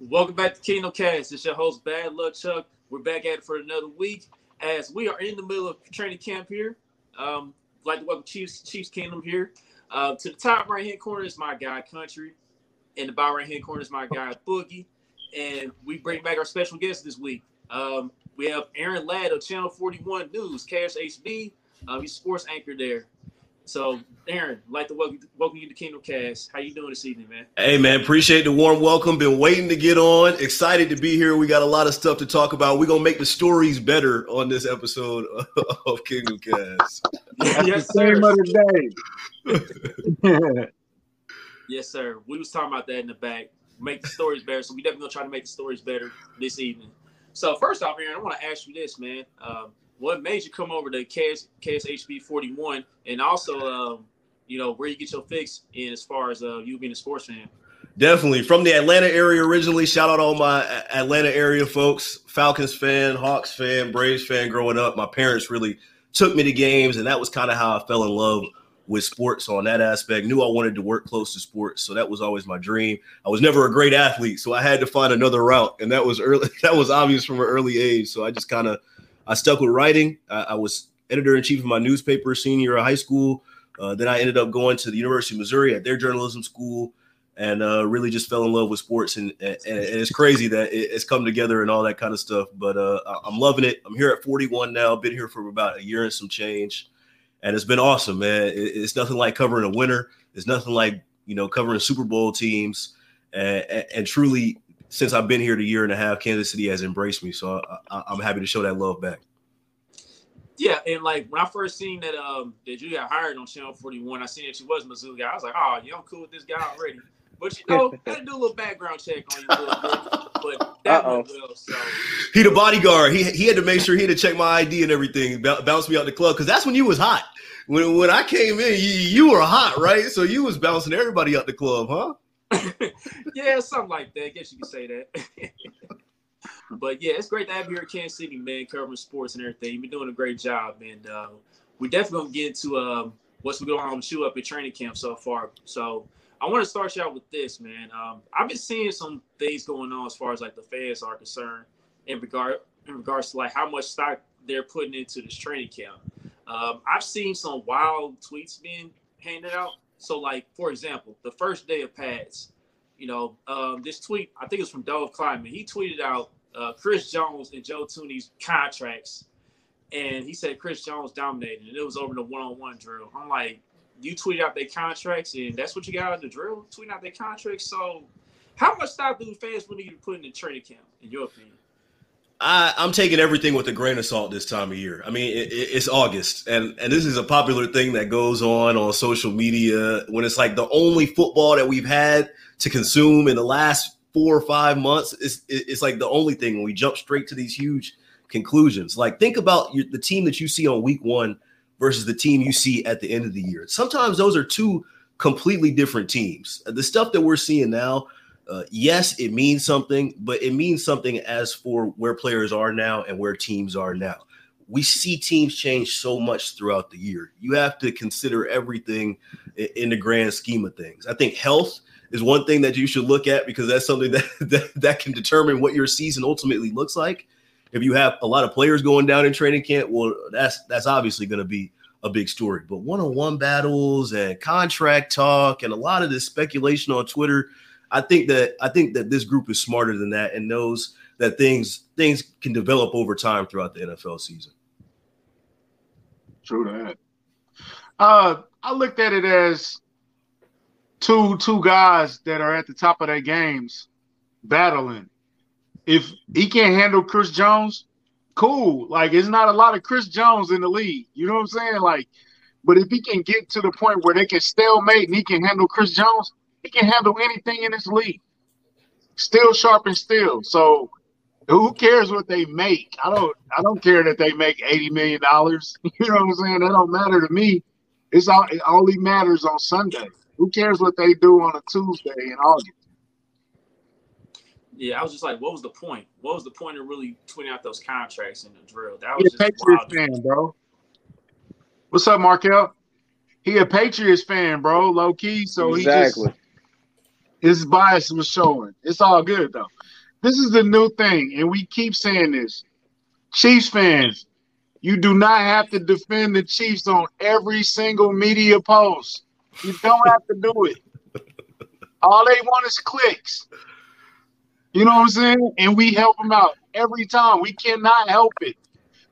Welcome back to Kingdom Kast. It's your host, Bad Luck Chuck. We're back at it for another week as we are in the middle of training camp here. Um, I'd like to welcome Chiefs, Chiefs Kingdom here. Uh, to the top right hand corner is my guy, Country. In the bottom right hand corner is my guy, Boogie. And we bring back our special guest this week. Um, we have Aaron Ladd of Channel 41 News, KSHB. Um, he's sports anchor there. So, Aaron, I'd like to welcome, welcome you to Kingdom Kast. How you doing this evening, man? Hey, man, appreciate the warm welcome. Been waiting to get on. Excited to be here. We got a lot of stuff to talk about. We're gonna make the stories better on this episode of Kingdom Kast. yes, sir. yes, sir. We was talking about that in the back. Make the stories better. So we definitely gonna try to make the stories better this evening. So first off, Aaron, I want to ask you this, man. Um, what made you come over to KS, KSHB 41 and also um, you know where you get your fix in as far as uh, you being a sports fan? Definitely. From the atlanta area originally shout out all my atlanta area folks falcons fan hawks fan braves fan growing up. My parents really took me to games and that was kind of how i fell in love with sports on that aspect. Knew i wanted to work close to sports so that was always my dream. I was never a great athlete so i had to find another route and that was early that was obvious from an early age so i just kind of I stuck with writing. I, I was editor in chief of my newspaper senior of high school. Uh, then I ended up going to the University of Missouri at their journalism school and uh, really just fell in love with sports. And, and, and it's crazy that it's come together and all that kind of stuff. But uh, I'm loving it. I'm here at 41 now. Been here for about a year and some change. And it's been awesome, man. It's nothing like covering a winner. It's nothing like, you know, covering Super Bowl teams. And, and, truly, since I've been here the year and a half, Kansas City has embraced me. So I, am happy to show that love back. Yeah, and like when I first seen that um that you got hired on Channel 41, I seen that you was Mizzou guy. I was like, oh, you I'm cool with this guy already. But you know, gotta do a little background check on you little bit. But that Uh-oh. went well. So he the bodyguard. He he had to make sure he had to check my ID and everything, bounce me out the club because that's when you was hot. When when I came in, you, you were hot, right? So you was bouncing everybody out the club, huh? yeah, something like that. I guess you could say that. but yeah, it's great to have you here Kansas City, man, covering sports and everything. You've been doing a great job, and uh, we definitely gonna get into um, what's going on with you up at training camp so far. So I want to start you out with this, man. Um, I've been seeing some things going on as far as like the fans are concerned in regard in regards to like how much stock they're putting into this training camp. Um, I've seen some wild tweets being handed out so, like for example, the first day of pads, you know, um, this tweet I think it's from Dov Kleiman. He tweeted out uh, Chris Jones and Joe Thuney's contracts, and he said Chris Jones dominated, and it was over the one-on-one drill. I'm like, you tweeted out their contracts, and that's what you got out of the drill, tweeting out their contracts. So, how much stock do fans really need to put in the training camp, in your opinion? I, am taking everything with a grain of salt this time of year. I mean, it, it's August, and and this is a popular thing that goes on on social media when it's like the only football that we've had to consume in the last four or five months. It's it's like the only thing when we jump straight to these huge conclusions. Like think about your, the team that you see on week one versus the team you see at the end of the year. Sometimes those are two completely different teams. The stuff that we're seeing now uh, yes, it means something, but it means something as for where players are now and where teams are now. We see teams change so much throughout the year. You have to consider everything in the grand scheme of things. I think health is one thing that you should look at because that's something that, that, that can determine what your season ultimately looks like. If you have a lot of players going down in training camp, well, that's that's obviously going to be a big story. But one-on-one battles and contract talk and a lot of this speculation on Twitter – I think that I think that this group is smarter than that and knows that things things can develop over time throughout the NFL season. True to that. Uh, I looked at it as two two guys that are at the top of their games battling. If he can't handle Chris Jones, cool. Like it's not a lot of Chris Jones in the league. You know what I'm saying? Like, but if he can get to the point where they can stalemate and he can handle Chris Jones, he can handle anything in this league. Still sharp and still. So who cares what they make? I don't I don't care that they make 80 million dollars. You know what I'm saying? That don't matter to me. It's all it only matters on Sunday. Who cares what they do on a Tuesday in August? Yeah, I was just like, what was the point? What was the point of really tweeting out those contracts in the drill? That was just Patriots fan, bro. What's up, Markel? He a Patriots fan, bro, low key. So exactly. he just His bias was showing. It's all good though. This is the new thing, and we keep saying this. Chiefs fans, you do not have to defend the Chiefs on every single media post. You don't have to do it. All they want is clicks. You know what I'm saying? And we help them out every time. We cannot help it.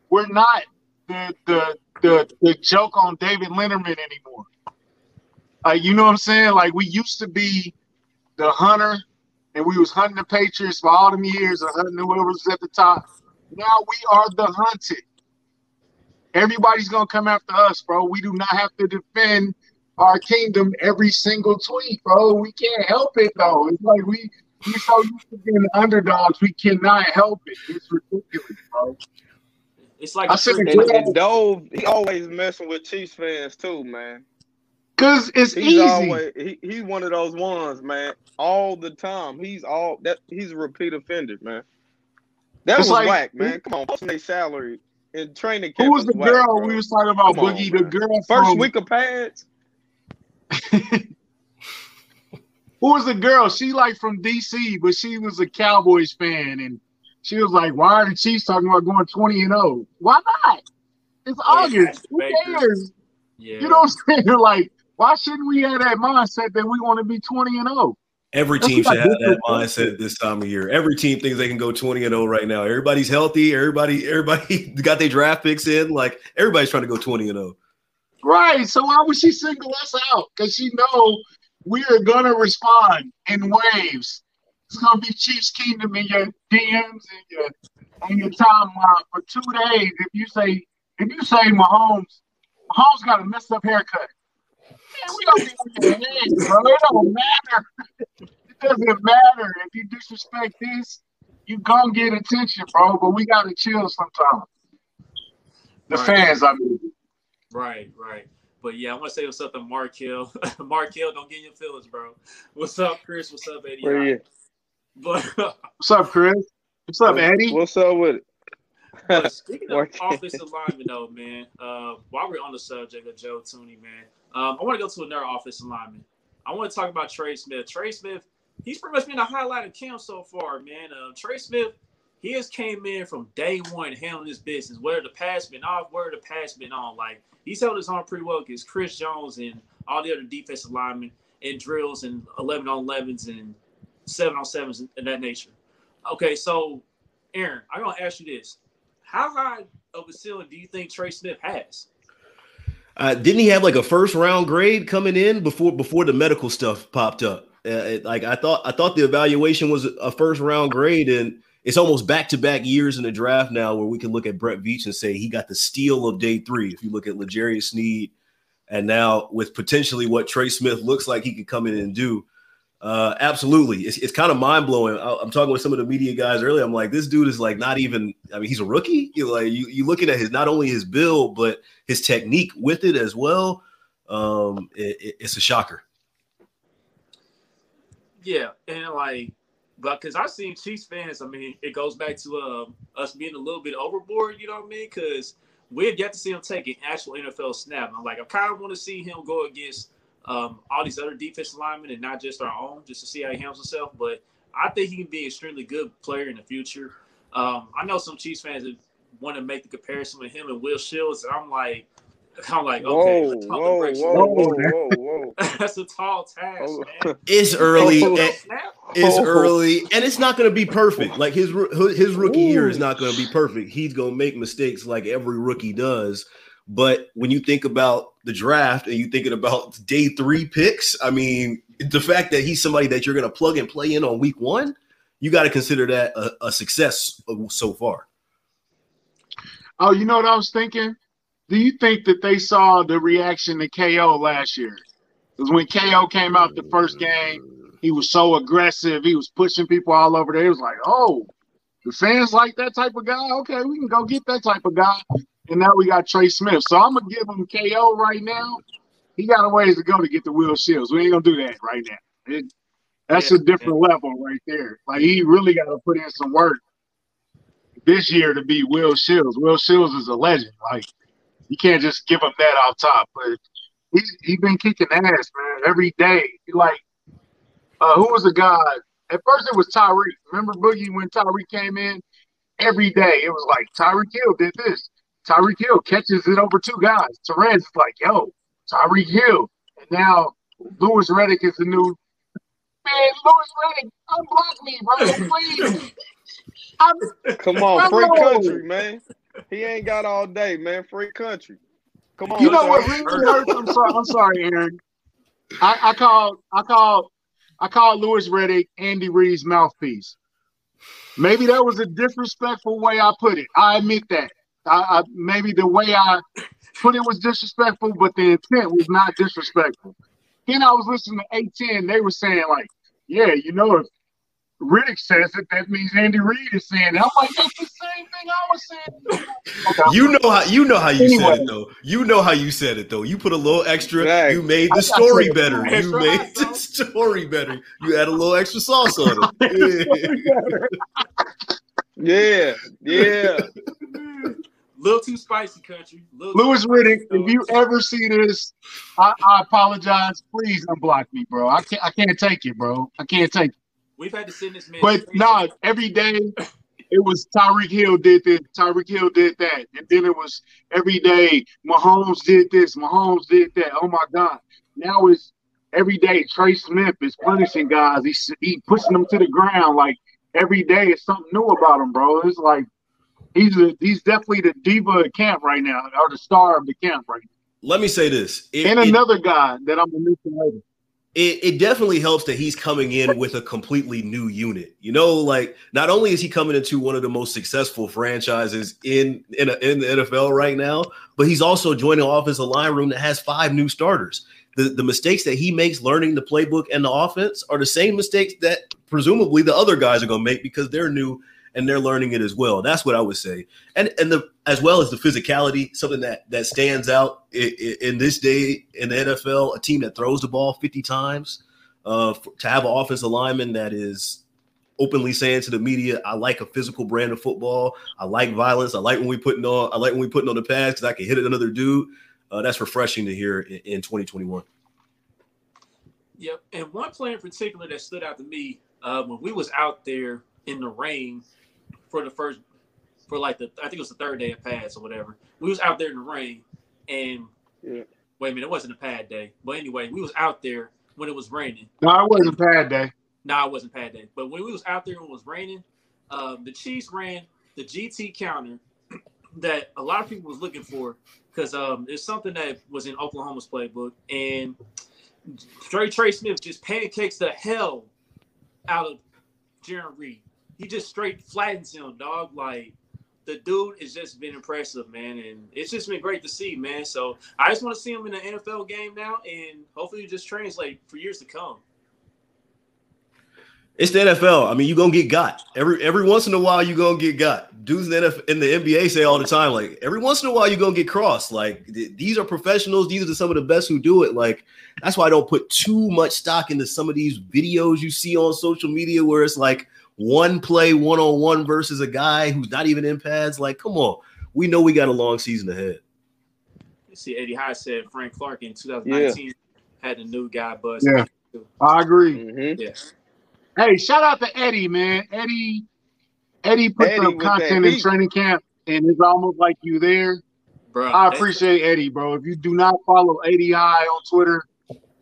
We're not the the the, the joke on David Letterman anymore. Like you know what I'm saying? Like we used to be the hunter, and we was hunting the Patriots for all them years, or hunting whoever was at the top. Now we are the hunted. Everybody's gonna come after us, bro. We do not have to defend our kingdom every single tweet, bro. We can't help it though. It's like we we so used to being underdogs, we cannot help it. It's ridiculous, bro. It's like I said And, and Dov, he always messing with Chiefs fans too, man. Cause it's He's easy. always he, he's one of those ones, man. All the time, he's all that he's a repeat offender, man. That It's was like- whack, man. Come on, posting their salary in training camp. Who was the whack, girl bro. we was talking about, Come on, Boogie? the man. girl First from, week of pads. Who was the girl? She like from DC, but she was a Cowboys fan, and she was like, "Why are the Chiefs talking about going twenty and 0? Why not? It's Oh, August. Who Baker. cares? Yeah. You know what I'm saying? Like, why shouldn't we have that mindset that we want to be twenty and oh? 0? Every That's team should have that mindset this time of year. Every team thinks they can go 20 and 0 right now. Everybody's healthy. Everybody, everybody got their draft picks in. Like everybody's trying to go 20 and oh. 0. Right. So why would she single us out? Because she know we are gonna respond in waves. It's gonna be Chiefs Kingdom in your DMs and your on your timeline for two days. If you say if you say Mahomes, Mahomes got a messed up haircut. Man, we don't be looking at hands, bro. It don't matter. it doesn't matter. If you disrespect this, you gonna get attention, bro. But we gotta chill sometimes. The Right. fans, I mean. Right, right. But yeah, I want to say what's up to Mark Hill. Mark Hill, don't get in your feelings, bro. What's up, Chris? What's up, Eddie? Where you? But, What's up, Chris? What's up, Eddie? What's up with it? But speaking of offensive lineman, though, man, uh, while we're on the subject of Joe Thuney, man, um, I want to go to another offensive lineman. I want to talk about Trey Smith. Trey Smith, he's pretty much been a highlight of camp so far, man. Uh, Trey Smith, he has came in from day one handling his business, whether the pass been off, whether the pass been on. Like he's held his own pretty well against Chris Jones and all the other defensive linemen in drills and 11 on 11s and 7 on 7s and that nature. Okay, so Aaron, I'm gonna ask you this: How high of a ceiling do you think Trey Smith has? Uh, didn't he have like a first round grade coming in before before the medical stuff popped up? Uh, it- like I thought, I thought the evaluation was a first round grade, and it's almost back to back years in the draft now where we can look at Brett Veach and say he got the steal of day three. If you look at L'Jarius Sneed, and now with potentially what Trey Smith looks like he could come in and do, uh, absolutely, it's, it's kind of mind blowing. I'm talking with some of the media guys earlier. I'm like, this dude is like not even. I mean, he's a rookie. You like you you looking at his not only his build but his technique with it as well. Um, it- it- it's a shocker. Yeah, and like, but because I've seen Chiefs fans, I mean, it goes back to um, us being a little bit overboard. You know what I mean? Because we have yet to see him take an actual NFL snap. I'm like, I kind of want to see him go against um, all these other defensive linemen and not just our own, just to see how he handles himself. But I think he can be an extremely good player in the future. Um, I know some Chiefs fans want to make the comparison with him and Will Shields, and I'm like, I'm like, okay, Whoa, let's pump whoa, whoa, whoa, whoa, whoa. that's a tall task, man. It's early. And- Snap? It's early, and it's not going to be perfect. Like his his rookie year is not going to be perfect. He's going to make mistakes like every rookie does. But when you think about the draft and you thinking about day three picks, I mean, the fact that he's somebody that you're going to plug and play in on week one, you got to consider that a, a success so far. Oh, you know what I was thinking? Do you think that they saw the reaction to KO last year? Because when KO came out the first game, he was so aggressive. He was pushing people all over there. It was like, oh, the fans like that type of guy. Okay, we can go get that type of guy. And now we got Trey Smith. So I'm gonna give him KO right now. He got a ways to go to get the Will Shields. We ain't gonna do that right now. It, that's Yeah, a different level right there. Like he really got to put in some work this year to be Will Shields. Will Shields is a legend. Like you can't just give him that off top. But he's he been kicking ass, man, every day. Like uh, who was the guy? At first, it was Tyreek. Remember Boogie when Tyreek came in? Every day, it was like Tyreek Hill did this. Tyreek Hill catches it over two guys. Terez is like, yo, Tyreek Hill. And now Louis Riddick is the new man. Louis Riddick, unblock me, bro, please. I'm, Come on, free No. country, man. He ain't got all day, man. Free country. Come on. you know what really hurts? I'm sorry, I'm sorry, Aaron. I, I called, I called, I called Louis Riddick Andy Reid's mouthpiece. Maybe that was a disrespectful way I put it. I admit that. I, I maybe the way I put it was disrespectful, but the intent was not disrespectful. Then I was listening to 810. They were saying like, "Yeah, you know, if Riddick says it, that means Andy Reid is saying it." I'm like, "That's the same thing I was saying." Okay. You know how you know how you said it though. You know how you said it though. You put a little extra. Right. You made I- I the story better. That's You right, made the story better. You add a little extra sauce on it. Yeah, yeah. Little too spicy, country. Little Louis Riddick, spicy, if you ever see this, I, I apologize. Please unblock me, bro. I can't. I can't take it, bro. I can't take it. We've had to send this man. But no, every day it was Tyreek Hill did this, Tyreek Hill did that, and then it was every day Mahomes did this, Mahomes did that. Oh my God! Now it's every day Trey Smith is punishing guys. He's he pushing them to the ground. Like every day it's something new about him, bro. It's like he's a, he's definitely the diva of camp right now, or the star of the camp right now. Let me say this. It. And it- another guy that I'm gonna mention later. it, it definitely helps that he's coming in with a completely new unit. You know, like not only is he coming into one of the most successful franchises in in, in the NFL right now, but he's also joining an offensive line room that has five new starters. The the mistakes that he makes learning the playbook and the offense are the same mistakes that presumably the other guys are going to make because they're new and they're learning it as well. That's what I would say. And and the as well as the physicality, something that that stands out in, in this day in the NFL, a team that throws the ball 50 times, uh, to have an offensive lineman that is openly saying to the media, "I like a physical brand of football. I like violence. I like when we putting on. I like when we putting on the pads because I can hit it another dude." Uh, that's refreshing to hear in, in 2021. Yep. And one player in particular that stood out to me uh, when we was out there in the rain for the first, for like the, I think it was the third day of pads or whatever. We was out there in the rain, and Yeah. wait a minute, it wasn't a pad day, but anyway, we was out there when it was raining. No, it wasn't a bad day. No, it wasn't pad day, but when we was out there and it was raining, um, the Chiefs ran the GT counter that a lot of people was looking for because um, it's something that was in Oklahoma's playbook, and straight Trey Smith just pancakes the hell out of Jarran Reed. He just straight flattens him, dog. Like the dude has just been impressive, man, and it's just been great to see, man. So I just want to see him in an NFL game now, and hopefully just translate for years to come. It's the NFL. I mean, you're gonna get got. Every every once in a while you're gonna get got. Dudes in the NFL, in the NBA say all the time, like every once in a while you're gonna get crossed. Like th- these are professionals, these are some of the best who do it. Like that's why I don't put too much stock into some of these videos you see on social media where it's like one play one-on-one versus a guy who's not even in pads. Like, come on. We know we got a long season ahead. You see, Eddie High said Frank Clark in 2019 had a new guy buzz. Yeah. I agree. Mm-hmm. Yeah. Hey, shout out to Eddie, man. Eddie, Eddie puts Eddie up content in training camp, and it's almost like you there. Bro, I that- appreciate Eddie, bro. If you do not follow Eddie High on Twitter,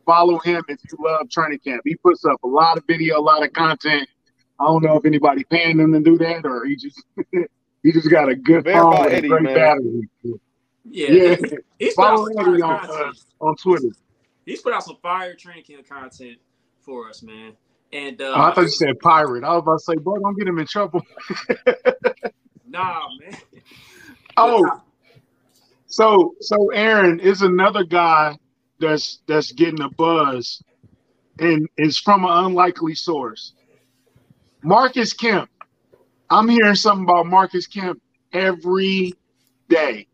follow him if you love training camp. He puts up a lot of video, a lot of content. I don't know if anybody paying him to do that or he just he just got a good Very phone about and Eddie, great man. battery Yeah, Yeah. he's put Follow some Eddie on, uh, on Twitter. He's put out some fire training camp content for us, man. And uh, Oh, I thought you said pirate. I was about to say, bro, don't get him in trouble. nah, man. Oh, so so Aaron is another guy that's that's getting a buzz, and is from an unlikely source. Marcus Kemp. I'm hearing something about Marcus Kemp every day.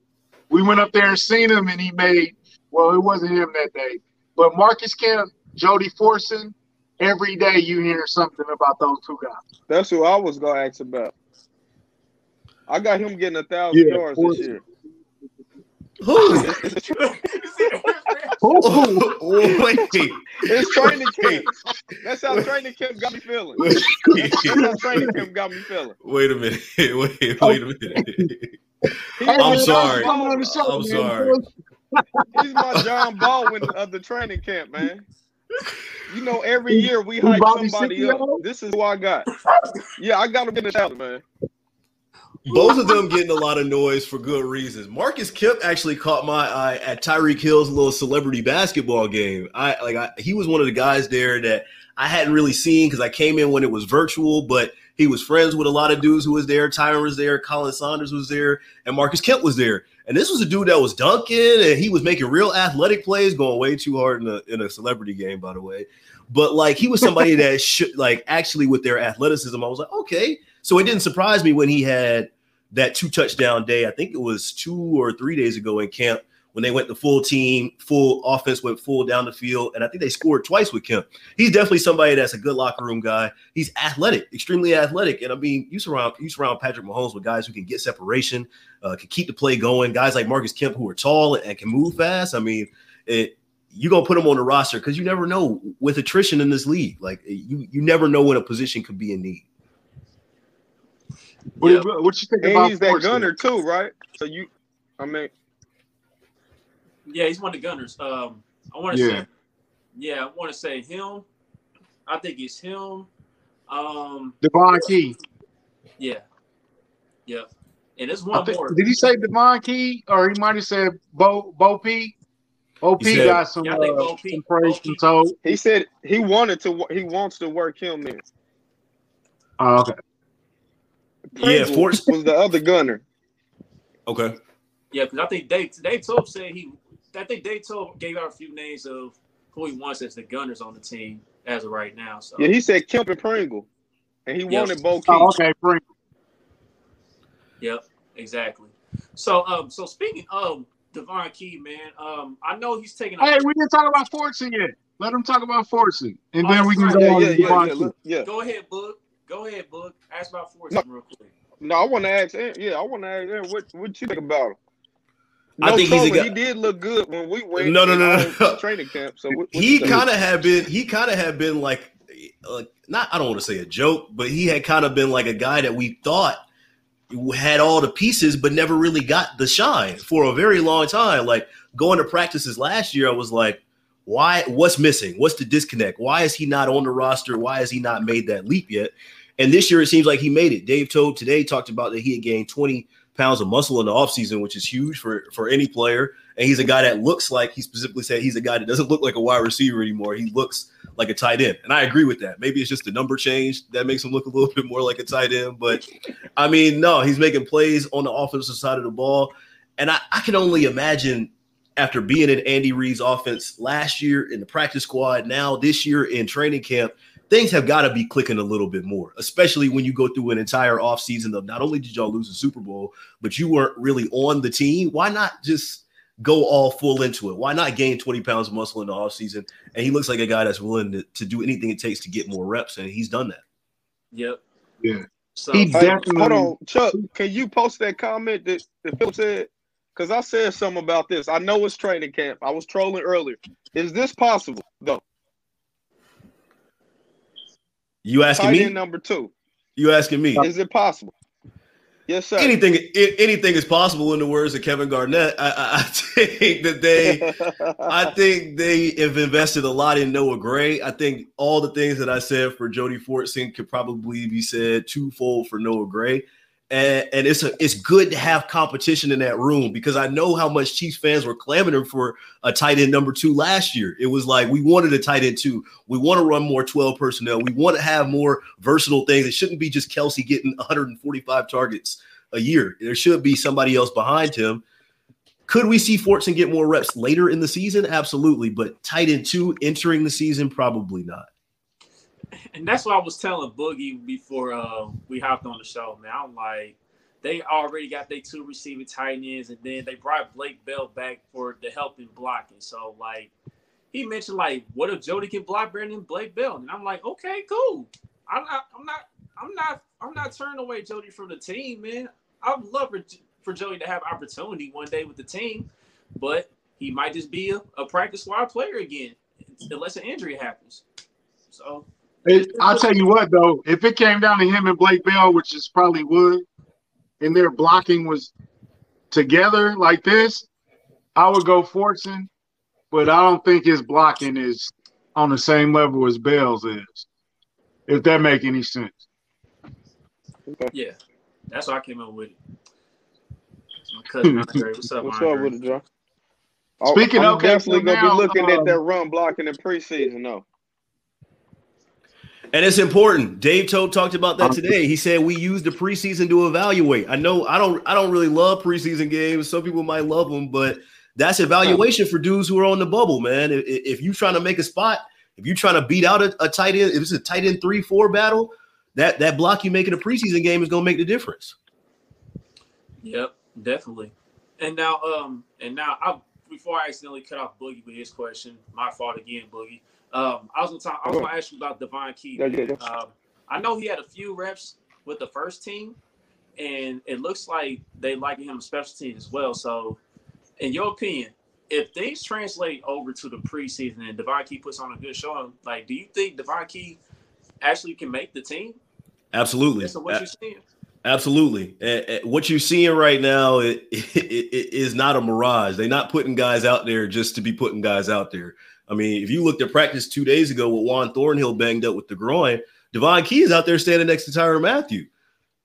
We went up there and seen him, and he made well, it wasn't him that day, but Marcus Kemp, Jody Fortson. Every day you hear something about those two guys. That's who I was gonna ask about. I got him getting a thousand Yeah, yards forty. this year. Who? Ooh. Wait. It's training camp. That's how training camp got me feeling. That's how training camp got me feeling. Wait a minute. Wait, wait a minute. I'm man, sorry. come on the show, I'm sorry. He's my John Baldwin of the training camp, man. You know, every year we hype somebody up. This is who I got. Yeah, I got him in the talent, man. Both of them getting a lot of noise for good reasons. Marcus Kemp actually caught my eye at Tyreek Hill's little celebrity basketball game. I like I, he was one of the guys there that I hadn't really seen because I came in when it was virtual, but he was friends with a lot of dudes who was there. Tyrann was there, Colin Saunders was there, and Marcus Kemp was there. And this was a dude that was dunking and he was making real athletic plays, going way too hard in a in a celebrity game, by the way. But like he was somebody that should like actually with their athleticism, I was like, okay. So it didn't surprise me when he had that two touchdown day. I think it was two or three days ago in camp when they went the full team, full offense went full down the field, and I think they scored twice with Kemp. He's definitely somebody that's a good locker room guy. He's athletic, extremely athletic, and I mean, you surround you surround Patrick Mahomes with guys who can get separation, uh, can keep the play going. Guys like Marcus Kemp who are tall and can move fast. I mean, it. You're gonna put him on the roster because you never know with attrition in this league. Like you, you never know when a position could be in need. What, Yeah. what you think And about he's that Fortson? gunner too, right? So you, I mean, Yeah, he's one of the gunners. Um, I want to Yeah. say, yeah, I want to say him. I think it's him. Um, Devon Key. yeah, yeah, and there's one think- more. did he say Devon Key or he might have said Bo Bo P? Bo He P said- got some, Yeah, I uh, Bo P. some praise from Toub. he said he wanted to. He wants to work him in. Oh, okay. Yeah, Pringle Forts- was the other gunner. Okay. Yeah, because I think Dave Dave Toub said he. I think Dave Toub gave out a few names of who he wants as the gunners on the team as of right now. So Yeah, he said Kemp and Pringle, and he Yeah. wanted both. Keith. Oh, okay. Pringle. Yep, exactly. So um, so speaking of Devon Key, man, um, I know he's taking. A, Hey, we didn't talk about Fortson yet. Let him talk about Fortson, and Oh, then we can that's go. Yeah, on yeah, to yeah, Devon yeah, yeah. Go ahead, Book. Go ahead, Book. Ask about Fortson No. real quick. No, I want to ask. Aaron- Yeah, I want to ask Aaron, what what you think about him. I No think he's a guy- He did look good when we went. No, no, no, no, no. Training camp. So what, what he kind of had been he kind of had been like uh, not I don't want to say a joke, but he had kind of been like a guy that we thought had all the pieces but never really got the shine for a very long time. Like going to practices last year, I was like, why what's missing? What's the disconnect? Why is he not on the roster? Why has he not made that leap yet? And this year it seems like he made it. Dave Toub today talked about that he had gained 20 pounds of muscle in the offseason, which is huge for for any player. And he's a guy that looks like he specifically said he's a guy that doesn't look like a wide receiver anymore. He looks like a tight end. And I agree with that. Maybe it's just the number change that makes him look a little bit more like a tight end. But I mean, no, he's making plays on the offensive side of the ball. And I, I can only imagine after being in Andy Reid's offense last year in the practice squad, now this year in training camp, things have got to be clicking a little bit more, especially when you go through an entire offseason of not only did y'all lose the Super Bowl, but you weren't really on the team. Why not just go all full into it? Why not gain 20 pounds of muscle in the offseason? And he looks like a guy that's willing to, to do anything it takes to get more reps, and he's done that. Yep. Yeah. So He definitely- hold on, Chuck. Can you post that comment that, that Philip said? Because I said something about this. I know it's training camp. I was trolling earlier. Is this possible though? You asking Tight me? number two. You asking me? Is it possible? Yes, sir. Anything, anything is possible. In the words of Kevin Garnett, I, I, I think that they, I think they have invested a lot in Noah Gray. I think all the things that I said for Jody Fortson could probably be said twofold for Noah Gray. And, and it's a, it's good to have competition in that room because I know how much Chiefs fans were clamoring for a tight end number two last year. It was like we wanted a tight end two. We want to run more 12 personnel. We want to have more versatile things. It shouldn't be just Kelce getting 145 targets a year. There should be somebody else behind him. Could we see Fortson get more reps later in the season? Absolutely. But tight end two entering the season, probably not. And that's what I was telling Boogie before uh, we hopped on the show, man. I'm like, they already got their two receiving tight ends, and then they brought Blake Bell back for the help in blocking. So, like, he mentioned, like, what if Jody can block than Blake Bell? And I'm like, okay, cool. I'm not, I'm not, I'm not, I'm not turning away Jody from the team, man. I would love for, for Jody to have opportunity one day with the team. but he might just be a, a practice squad player again, unless an injury happens. So It, I'll tell you what though, if it came down to him and Blake Bell, which is probably would, and their blocking was together like this, I would go Fortson, but I don't think his blocking is on the same level as Bell's is. If that make any sense. yeah, that's why I came up with it. My cousin Andre. What's up, What's Andre? up with it, John? Speaking I'm of- okay, definitely so gonna now, be looking um, at that run blocking in preseason though. And it's important. Dave Toub talked about that today. He said we use the preseason to evaluate. I know I don't I don't really love preseason games. Some people might love them, but that's evaluation for dudes who are on the bubble, man. If, if you're trying to make a spot, if you're trying to beat out a, a tight end, if it's a tight end three four battle, that that block you make in a preseason game is going to make the difference. Yep, definitely. And now, um, and now, I before I accidentally cut off Boogie with his question, my fault again, Boogie. Um, I was gonna talk. I was gonna ask you about Devon Key. Yeah, yeah, yeah. Um, I know he had a few reps with the first team, and it looks like they like him special teams as well. So, in your opinion, if things translate over to the preseason and Devon Key puts on a good showing, like, do you think Devon Key actually can make the team? Absolutely. Based on what A- you're seeing. Absolutely. What you're seeing right now i- i- i- is not a mirage. They're not putting guys out there just to be putting guys out there. I mean, if you looked at practice two days ago with Juan Thornhill banged up with the groin, Devon Key is out there standing next to Tyrann Mathieu.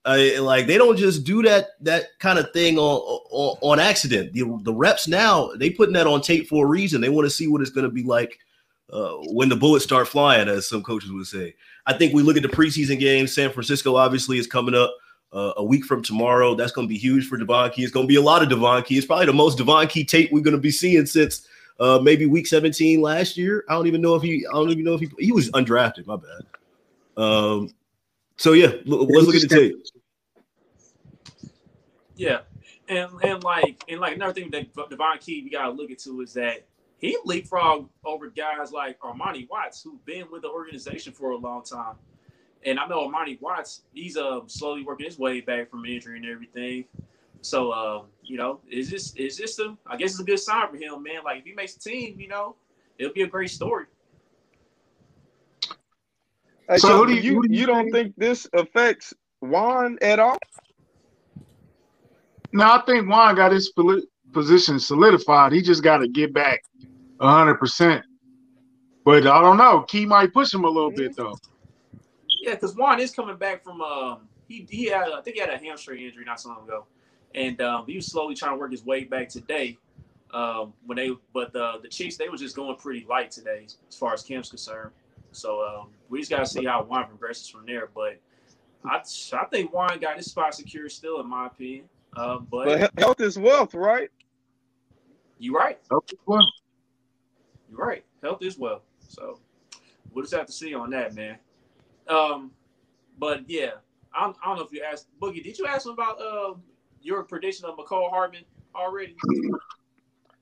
Like they don't just do that that kind of thing on on, on accident. The, the reps now they putting that on tape for a reason. They want to see what it's going to be like uh, when the bullets start flying, as some coaches would say. I think we look at the preseason games. San Francisco obviously is coming up uh, a week from tomorrow. That's going to be huge for Devon Key. It's going to be a lot of Devon Key. It's probably the most Devon Key tape we're going to be seeing since uh, maybe week 17 last year. I don't even know if he. I don't even know if he. He was undrafted. My bad. Um. So yeah, look, let's look at the tape. Yeah, and and like and like another thing that Devon Key we gotta look into is that he leapfrogged over guys like Armani Watts who've been with the organization for a long time. And I know Armani Watts, he's uh, slowly working his way back from injury and everything. So um, you know, is this is this a I guess it's a good sign for him, man. Like if he makes the team, you know, it'll be a great story. Hey, So so who do you you- who do you you don't think- think this affects Juan at all? No, I think Juan got his position solidified. He just got to get back hundred percent. But I don't know. Key might push him a little bit though. Yeah, because Juan is coming back from um he he had I think he had a hamstring injury not so long ago, and um, he was slowly trying to work his way back today. Um, when they but the the Chiefs they were just going pretty light today as far as camp's concerned. So um, we just gotta see how Juan progresses from there. But I I think Juan got his spot secure still in my opinion. Uh, but, But health is wealth, right? you're right, Well, you're right. Health is wealth. So we'll just have to see on that, man. Um, but yeah, I don't, I don't know if you asked Boogie. Did you ask him about uh, your prediction of Mecole Hardman already?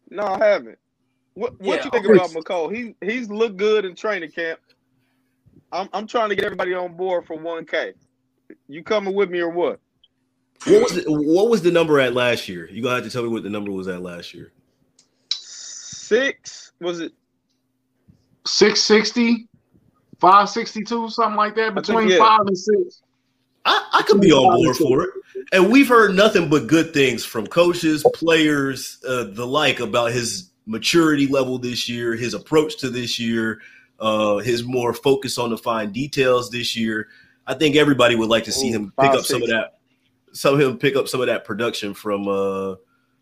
No, I haven't. What what Yeah, you think about McCall? He he's looked good in training camp. I'm I'm trying to get everybody on board for 1K. You coming with me or what? What was the, what was the number at last year? You gonna have to tell me what the number was at last year. Six was it? 660, 562, something like that, think, between yeah. five and six. I, I could be on board for it. And we've heard nothing but good things from coaches, players, uh, the like about his maturity level this year, his approach to this year, uh, his more focus on the fine details this year. I think everybody would like to see Ooh, him pick five, up some of that, some of him pick up some of that production from uh,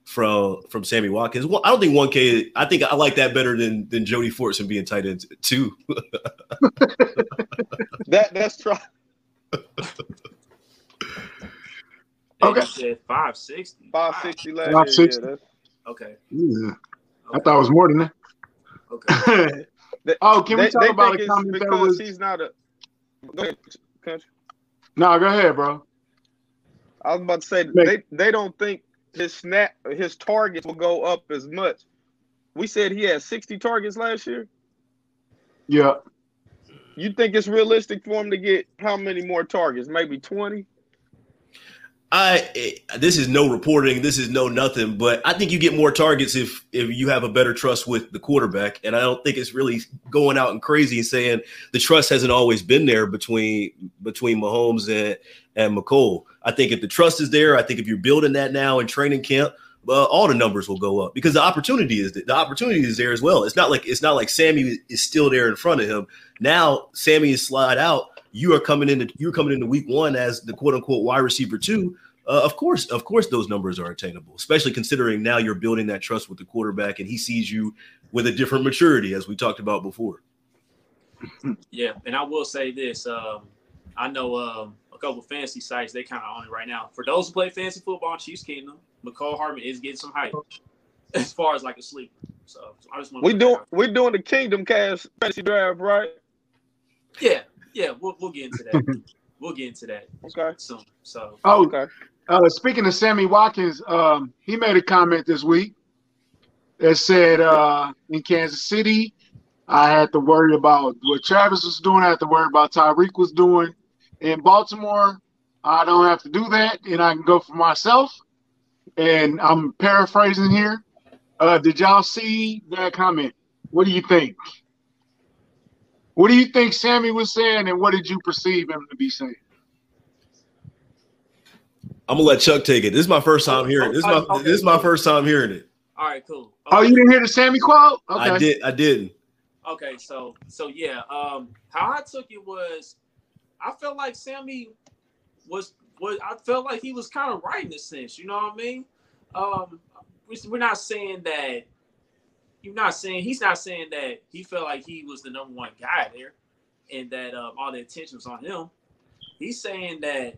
from from Sammy Watkins. Well, I don't think one K. I think I like that better than than Jody Fortson being tight end two. That that's try. Okay. You said 560. 560 last 560. year. Yeah, Okay. Yeah, I thought it was more than that. Okay. that's, oh, can we talk about think a it's comment that because was? he's not a. Go ahead, country. No, go ahead, bro. I was about to say Make- they they don't think his snap his targets will go up as much. We said he had 60 targets last year. Yeah, You think it's realistic for him to get how many more targets? Maybe 20? I eh, this is no reporting, this is no nothing, but I think you get more targets if if you have a better trust with the quarterback, and I don't think it's really going out and crazy and saying the trust hasn't always been there between between Mahomes and and Mecole. I think if the trust is there, I think if you're building that now in training camp, well, all the numbers will go up because the opportunity is the opportunity is there as well. It's not like it's not like Sammy is still there in front of him. Now Sammy is slide out you are coming into you're coming into week one as the quote unquote wide receiver two. Uh, of course, of course, those numbers are attainable, especially considering now you're building that trust with the quarterback, and he sees you with a different maturity, as we talked about before. Yeah, and I will say this: um, I know um, a couple fantasy sites they kind of on it right now. For those who play fantasy football in Chiefs Kingdom, Mecole Hardman is getting some hype as far as like a sleeper. So, so I just want we doing we doing the Kingdom Kast fantasy draft, right? Yeah, yeah, we'll, we'll get into that. we'll get into that. Okay. Soon. So. Oh, okay. Uh, speaking of Sammy Watkins, um, he made a comment this week that said uh, in Kansas City, I had to worry about what Travis was doing. I had to worry about Tyreek was doing. In Baltimore, I don't have to do that, and I can go for myself. And I'm paraphrasing here. Uh, did y'all see that comment? What do you think? What do you think Sammy was saying, and what did you perceive him to be saying? I'm gonna let Chuck take it. This is my first time hearing. It. This is my okay. this is my first time hearing it. All right, cool. Okay. Oh, you didn't hear the Sammy quote? Okay. I did. I didn't. Okay, so so yeah, um, how I took it was, I felt like Sammy was was I felt like he was kind of right in a sense. You know what I mean? Um, we're not saying that you're not saying he's not saying that he felt like he was the number one guy there and that um, all the attention was on him. He's saying that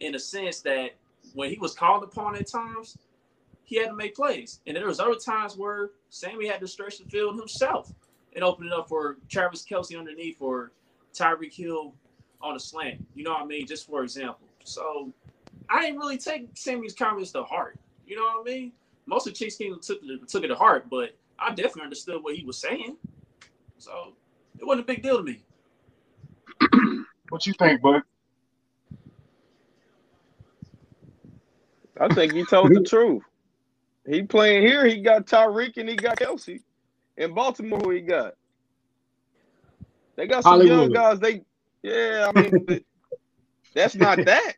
in a sense that when he was called upon at times, he had to make plays. And there was other times where Sammy had to stretch the field himself and open it up for Travis Kelce underneath or Tyreek Hill on a slant. You know what I mean? Just for example. So I didn't really take Sammy's comments to heart. You know what I mean? Most of Chiefs Kingdom took took it to heart, but I definitely understood what he was saying. So it wasn't a big deal to me. what you think, bud? I think he told the truth. He playing here. He got Tyreek and he got Kelce. In Baltimore, who he got? They got some Hollywood. young guys. They, yeah, I mean, that's not that.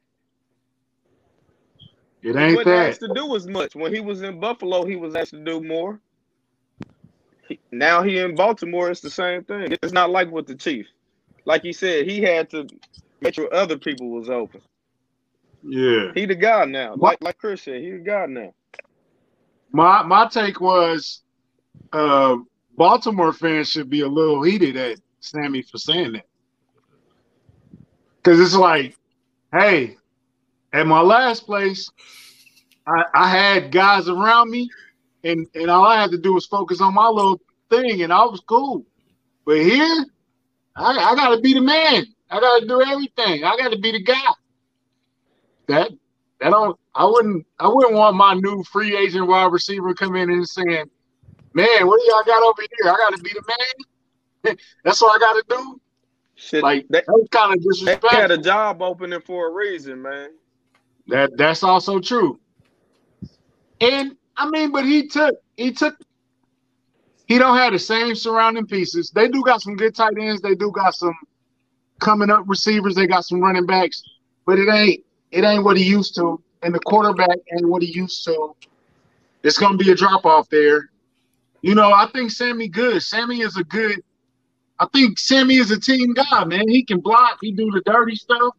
It ain't he that. asked to do as much. When he was in Buffalo, he was asked to do more now he in Baltimore, it's the same thing. It's not like with the Chiefs. Like he said, he had to make sure other people was open. Yeah. He the guy now. Like like Chris said, he the guy now. My my take was uh Baltimore fans should be a little heated at Sammy for saying that. Cause it's like, hey, at my last place, I, I had guys around me and and all I had to do was focus on my little thing, and I was cool. But here, I, I got to be the man. I got to do everything. I got to be the guy. That that don't. I wouldn't. I wouldn't want my new free agent wide receiver come in and saying, "Man, what do y'all got over here? I got to be the man. That's what I got to do." Shit, like that, that kind of disrespectful. They had a job opening for a reason, man. That that's also true. And I mean, but he took he took he don't have the same surrounding pieces. They do got some good tight ends. They do got some coming up receivers. They got some running backs, but it ain't it ain't what he used to. And the quarterback ain't what he used to. It's gonna be a drop off there. You know, I think Sammy good. Sammy is a good. I think Sammy is a team guy, man. He can block. He do the dirty stuff,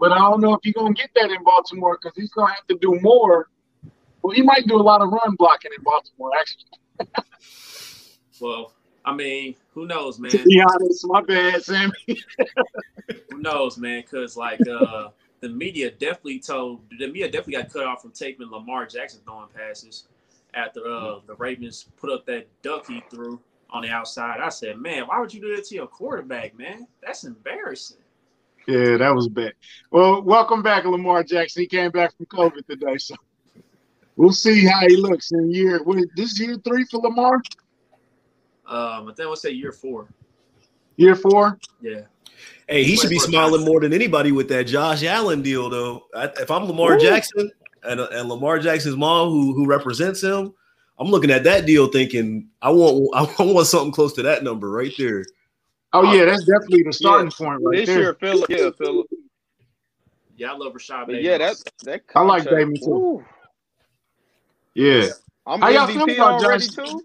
but I don't know if you're gonna get that in Baltimore because he's gonna have to do more well, he might do a lot of run blocking in Baltimore, actually. well, I mean, who knows, man? To be honest, my bad, Sammy. who knows, man? Because like uh, the media definitely told the media definitely got cut off from taping Lamar Jackson throwing passes after uh, the Ravens put up that duck he threw on the outside. I said, man, why would you do that to your quarterback, man? That's embarrassing. Yeah, that was bad. Well, welcome back, Lamar Jackson. He came back from COVID today, so We'll see how he looks in year. What, this year three for Lamar? Um, I think we'll say year four. Year four? Yeah. Hey, he should be smiling more than anybody with that Josh Allen deal, though. I, if I'm Lamar Ooh. Jackson and, and Lamar Jackson's mom, who who represents him, I'm looking at that deal thinking I want I want something close to that number right there. Oh yeah, that's definitely the starting yeah, point right this there. Year, Philip, yeah, Philip. Yeah, I love Rashad. But yeah, that that I like Bateman too. Ooh. Yeah. I'm How y'all feel about Josh? Too?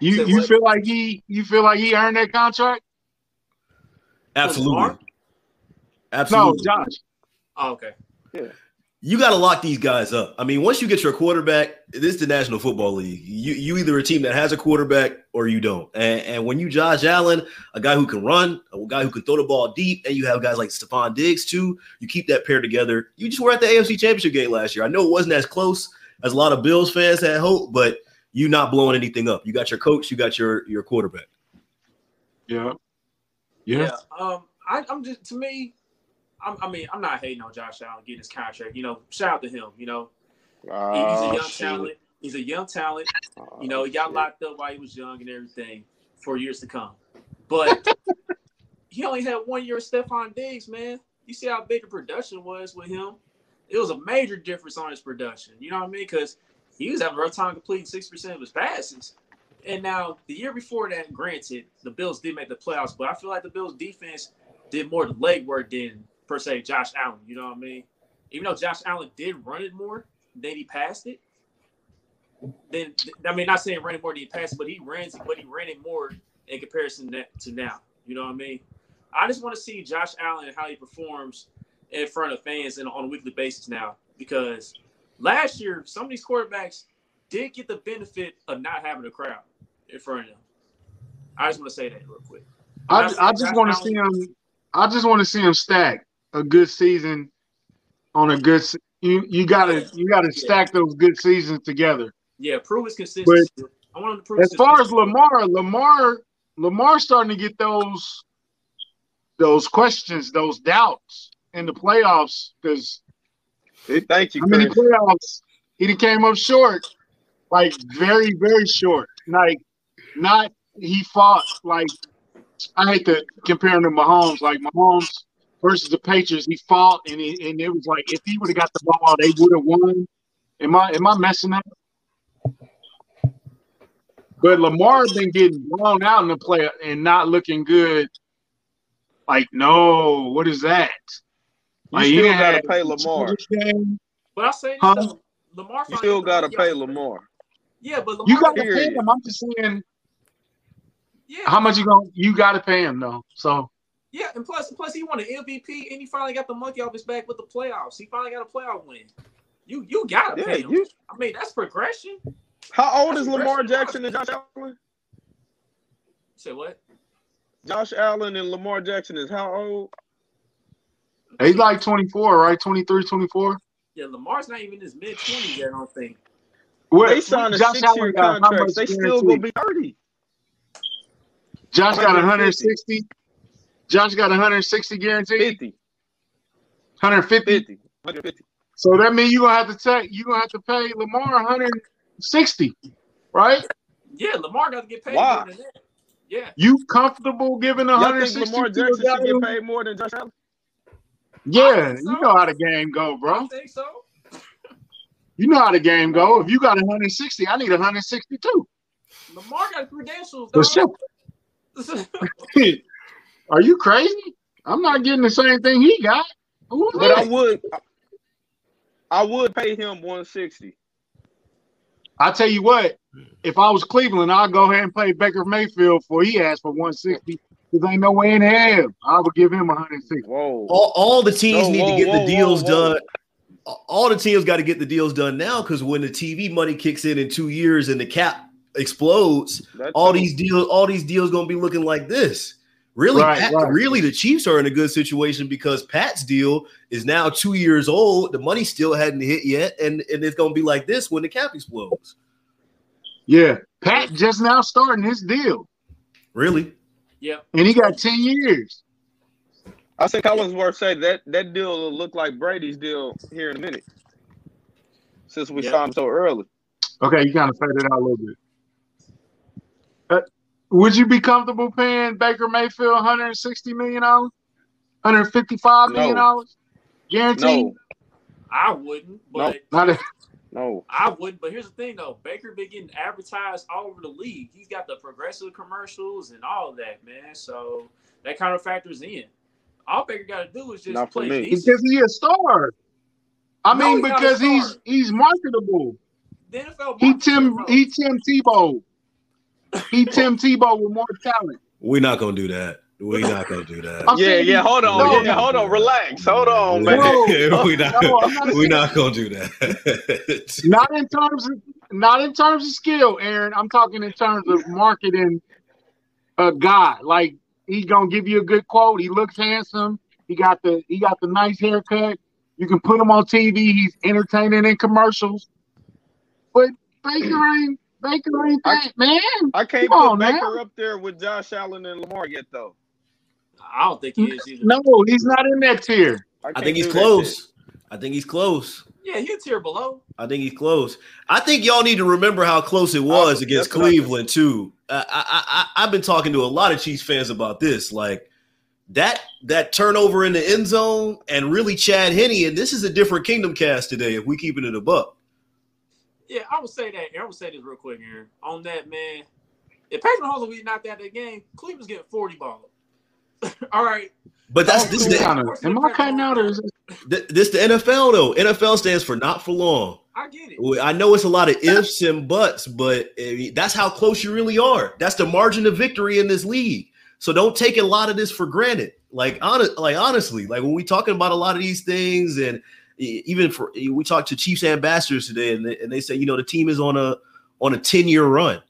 You you feel like he you feel like he earned that contract? Absolutely. Absolutely. No, Josh. Oh, okay. Yeah. You got to lock these guys up. I mean, once you get your quarterback, this is the National Football League. You you either a team that has a quarterback or you don't. And, and when you Josh Allen, a guy who can run, a guy who can throw the ball deep, and you have guys like Stefon Diggs too, you keep that pair together. You just were at the AFC Championship game last year. I know it wasn't as close as a lot of Bills fans had hope, but you not blowing anything up. You got your coach, you got your your quarterback. Yeah. Yeah. yeah. Um, I, I'm just to me, I'm, i mean, I'm not hating on Josh Allen getting his contract. You know, shout out to him. You know, oh, he's a young shit. talent. He's a young talent. Oh, you know, he got shit. locked up while he was young and everything for years to come. But he only had one year of Stefon Diggs, man. You see how big the production was with him? It was a major difference on his production. You know what I mean? Because he was having a rough time completing six percent of his passes. And now the year before that, granted, the Bills did make the playoffs, but I feel like the Bills defense did more legwork than per se Josh Allen. You know what I mean? Even though Josh Allen did run it more than he passed it, then I mean not saying running more than he passed, but he it, but he ran it more in comparison to now. You know what I mean? I just want to see Josh Allen and how he performs in front of fans and on a weekly basis now because last year some of these quarterbacks did get the benefit of not having a crowd in front of them. I just want to say that real quick. I, I just want to see him. I just want to see him stack a good season on a good. You you gotta you gotta stack those good seasons together. Yeah, prove his consistency. But I want to prove. As far as Lamar, Lamar, Lamar starting to get those those questions, those doubts in the playoffs because. Thank you. How many playoffs he came up short, like very very short, like not he fought like I hate to compare him to Mahomes. Like Mahomes versus the Patriots, he fought and he, and it was like if he would have got the ball, they would have won. Am I am I messing up? But Lamar's been getting blown out in the play and not looking good. Like, no, what is that? You still gotta pay Lamar. But I say huh? Lamar. You still gotta pay Lamar. Yeah, but Lamar you gotta pay him. I'm just saying yeah. How much you going to you gotta pay him though. So yeah, and plus plus he won an MVP and he finally got the monkey off his back with the playoffs. He finally got a playoff win. You you gotta yeah, pay him. You, I mean that's progression. How old that's is Lamar Jackson and Josh Allen? Say what? Josh Allen and Lamar Jackson is how old? He's like 24, right? 23, 24. Yeah, Lamar's not even in his mid 20s yet, I don't think. Well, they signed a six-year contract. They still gonna be 30. Josh got 160. Josh got 160 guaranteed. 50. 150. 50. 150. So that means you're gonna have to take you gonna have to pay Lamar 160, right? Yeah, Lamar got to get paid Why? more than that. Yeah. You comfortable giving 160? Think Lamar Jackson should get paid more than Josh Allen? Yeah, so. you know how the game go, bro. I think so. You know how the game go. If you got 160, I need 162. Lamar got credentials. Dog. Are you crazy? I'm not getting the same thing he got. Who's but that? I would, I would pay him 160. I tell you what, if I was Cleveland, I'd go ahead and pay Baker Mayfield for he asked for 160 because ain't no way in hell I would give him 160. Whoa! All, all the teams whoa, need whoa, to get whoa, the deals done. All the teams got to get the deals done now because when the TV money kicks in in two years and the cap explodes, That's all true. these deals, all these deals gonna be looking like this. Really, right, Pat, right. really, the Chiefs are in a good situation because Pat's deal is now two years old. The money still hadn't hit yet, and, and it's gonna be like this when the cap explodes. Yeah, Pat just now starting his deal. Really? Yeah. And he got 10 years. I think Collinsworth said that that deal will look like Brady's deal here in a minute. Since we yeah. saw him so early. Okay, you kind of faded out a little bit. Uh, would you be comfortable paying Baker Mayfield 160 million dollars, 155 million dollars, guaranteed? No, I wouldn't, but Not a, no. I wouldn't. But here's the thing, though: Baker been getting advertised all over the league. He's got the progressive commercials and all of that, man. So that kind of factors in. All Baker got to do is just Not play me. because he's a star. I No, mean, he's not a because he's he's marketable. The NFL He Tim he Tim Tebow. He Tim Tebow with more talent. We're not gonna do that. We're not gonna do that. I'm Yeah, yeah. Hold on. no, yeah, hold on. Relax. Hold on, man. No. we're not. No, not we're not gonna do that. Not in terms of not in terms of skill, Aaron. I'm talking in terms of marketing a guy. Like he's gonna give you a good quote. He looks handsome. He got the he got the nice haircut. You can put him on TV. He's entertaining in commercials. But Baker ain't Baker ain't I- man. I can't Come put on, man. Baker up there with Josh Allen and Lamar yet, though. I don't think he is either. No, he's not in that tier. I can't think he's do that shit. close. I think he's close. Yeah, he's a tier below. I think he's close. I think y'all need to remember how close it was Oh, against that's I. Cleveland too. Uh, I, I, I, I've been talking to a lot of Chiefs fans about this. Like that that turnover in the end zone and really Chad Henne. And this is a different Kingdom Kast today. If we keep it in a buck, Yeah, I would say that. I would say this real quick, Aaron. On that, man, if Patrick Mahomes would knocked out that game, Cleveland's getting 40 ball. All right. but that's oh, this is the, Kinda. Am I cutting out or is it? this the NFL though. NFL stands for not for long. I get it. I know it's a lot of ifs and buts, but eh, that's how close you really are. That's the margin of victory in this league. So don't take a lot of this for granted. Like honest, like honestly, like when we talking about a lot of these things, and even for we talked to Chiefs ambassadors today, and they, and they say you know the team is on a on a ten year run,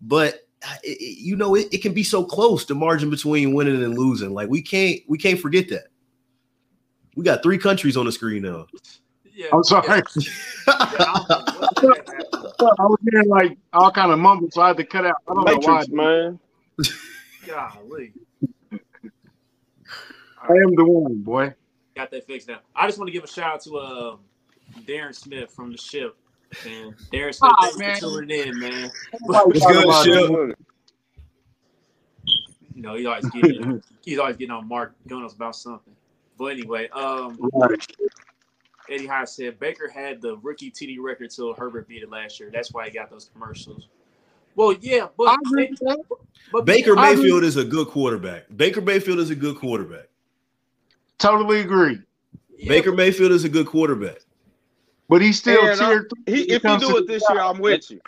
but it, it- you know it, it can be so close the margin between winning and losing. Like we can't we can't forget that. We got three countries on the screen now. Yeah. I'm sorry. Yeah, I don't know what the heck happened. I was hearing like all kind of mumbles, so I had to cut out. I don't know why. Man. Golly. I am the one, boy. Got that fixed now. I just want to give a shout out to uh, Darren Smith from the ship. Man, Darren Smith, Aw, thanks man. for tuning in, man. What's good, Shep? You know, he always getting he's always getting on Mark Jonas about something. But anyway, um, Eddie High said Baker had the rookie TD record till Herbert beat it last year. That's why he got those commercials. Well, yeah, but, I agree with that. but Baker I. Mayfield is a good quarterback. Baker Mayfield is a good quarterback. Totally agree. yeah, Baker Mayfield is a good quarterback. But he's still And I- tier three. He, if he comes do it this year, I'm with you.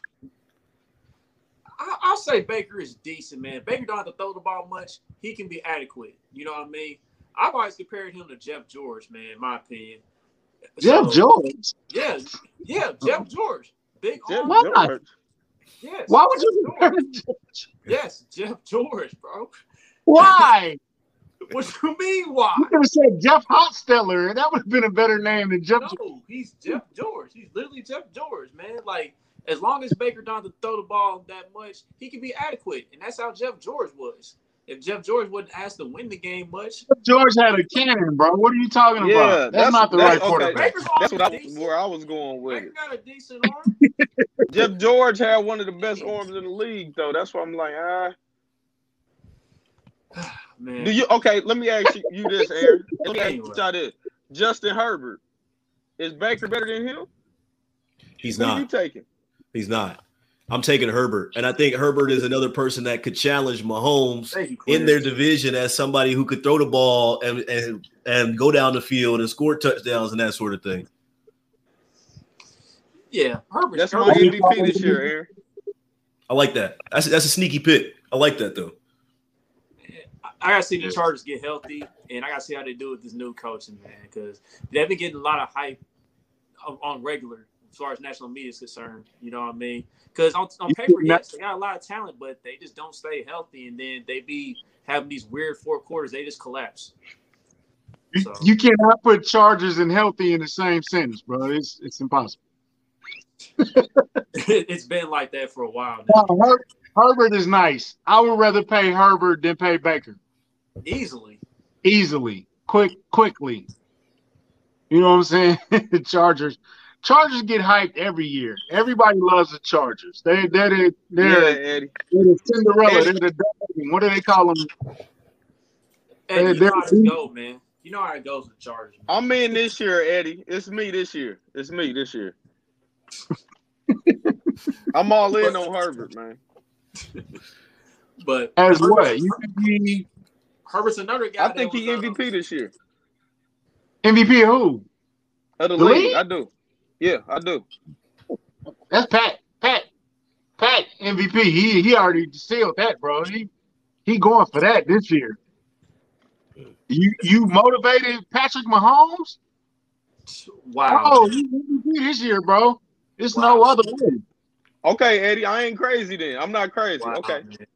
I, I'll say Baker is decent, man. Baker don't have to throw the ball much. He can be adequate. You know what I mean? I've always compared him to Jeff George, man. In my opinion. Jeff So, George. Yeah, yeah, Jeff George. Big Jeff arm. Why? George. Yes. Why would Jeff you compare George. him George? Yes, Jeff George, bro. Why? What you mean? Why? You could have said Jeff Hostetler, and that would have been a better name than Jeff. George. No, he's Jeff George. He's literally Jeff George, man. Like as long as Baker don't throw the ball that much, he can be adequate, and that's how Jeff George was. If Jeff George wasn't asked to win the game much, Jeff George had a cannon, bro. What are you talking Yeah, about? That's, that's- not the that's- right okay. quarterback. That's what I was, where I was going with Baker it. got a decent arm. Jeff George had one of the best arms in the league, though. That's why I'm like, ah. Man, Do you okay? Let me ask you, you this, Aaron. Let me ask Anyway. you this: Justin Herbert is Baker better than him? He's Who you not. taking? He's not. I'm taking Herbert, and I think Herbert is another person that could challenge Mahomes you, in their division as somebody who could throw the ball and and and go down the field and score touchdowns and that sort of thing. Yeah, Herbert. That's my MVP this year, Aaron. I like that. That's that's a sneaky pick. I like that though. I gotta see the Chargers get healthy, and I gotta see how they do with this new coaching, man, because they've been getting a lot of hype on, regular as far as national media is concerned. You know what I mean? Because on, on paper, yes, they got a lot of talent, but they just don't stay healthy, and then they be having these weird four quarters. They just collapse. You, So- you cannot put Chargers and healthy in the same sentence, bro. It's it's impossible. it's been like that for a while now, Now, Her- Herbert is nice. I would rather pay Herbert than pay Baker easily. easily, quick, quickly. You know what I'm saying? the Chargers, Chargers get hyped every year. Everybody loves the Chargers. They they're they're, they're, yeah, Eddie. they're the Cinderella. They're the what do they call them? Hey, you they're- know how it go, man. You know how it goes with Chargers. Man. I'm in this year, Eddie. It's me this year. It's me this year. I'm all in on Herbert, man. But As what? You think he Herbert's another guy. I think he was, uh, MVP this year. MVP of who? Of the The league, league? I do. Yeah, I do. That's Pat. Pat. Pat MVP. He he already sealed that, bro. He he going for that this year. You you motivated Patrick Mahomes? Wow. Oh, MVP this year, bro. There's no other way. Okay, Eddie, I ain't crazy then. I'm not crazy. Wow, okay. man.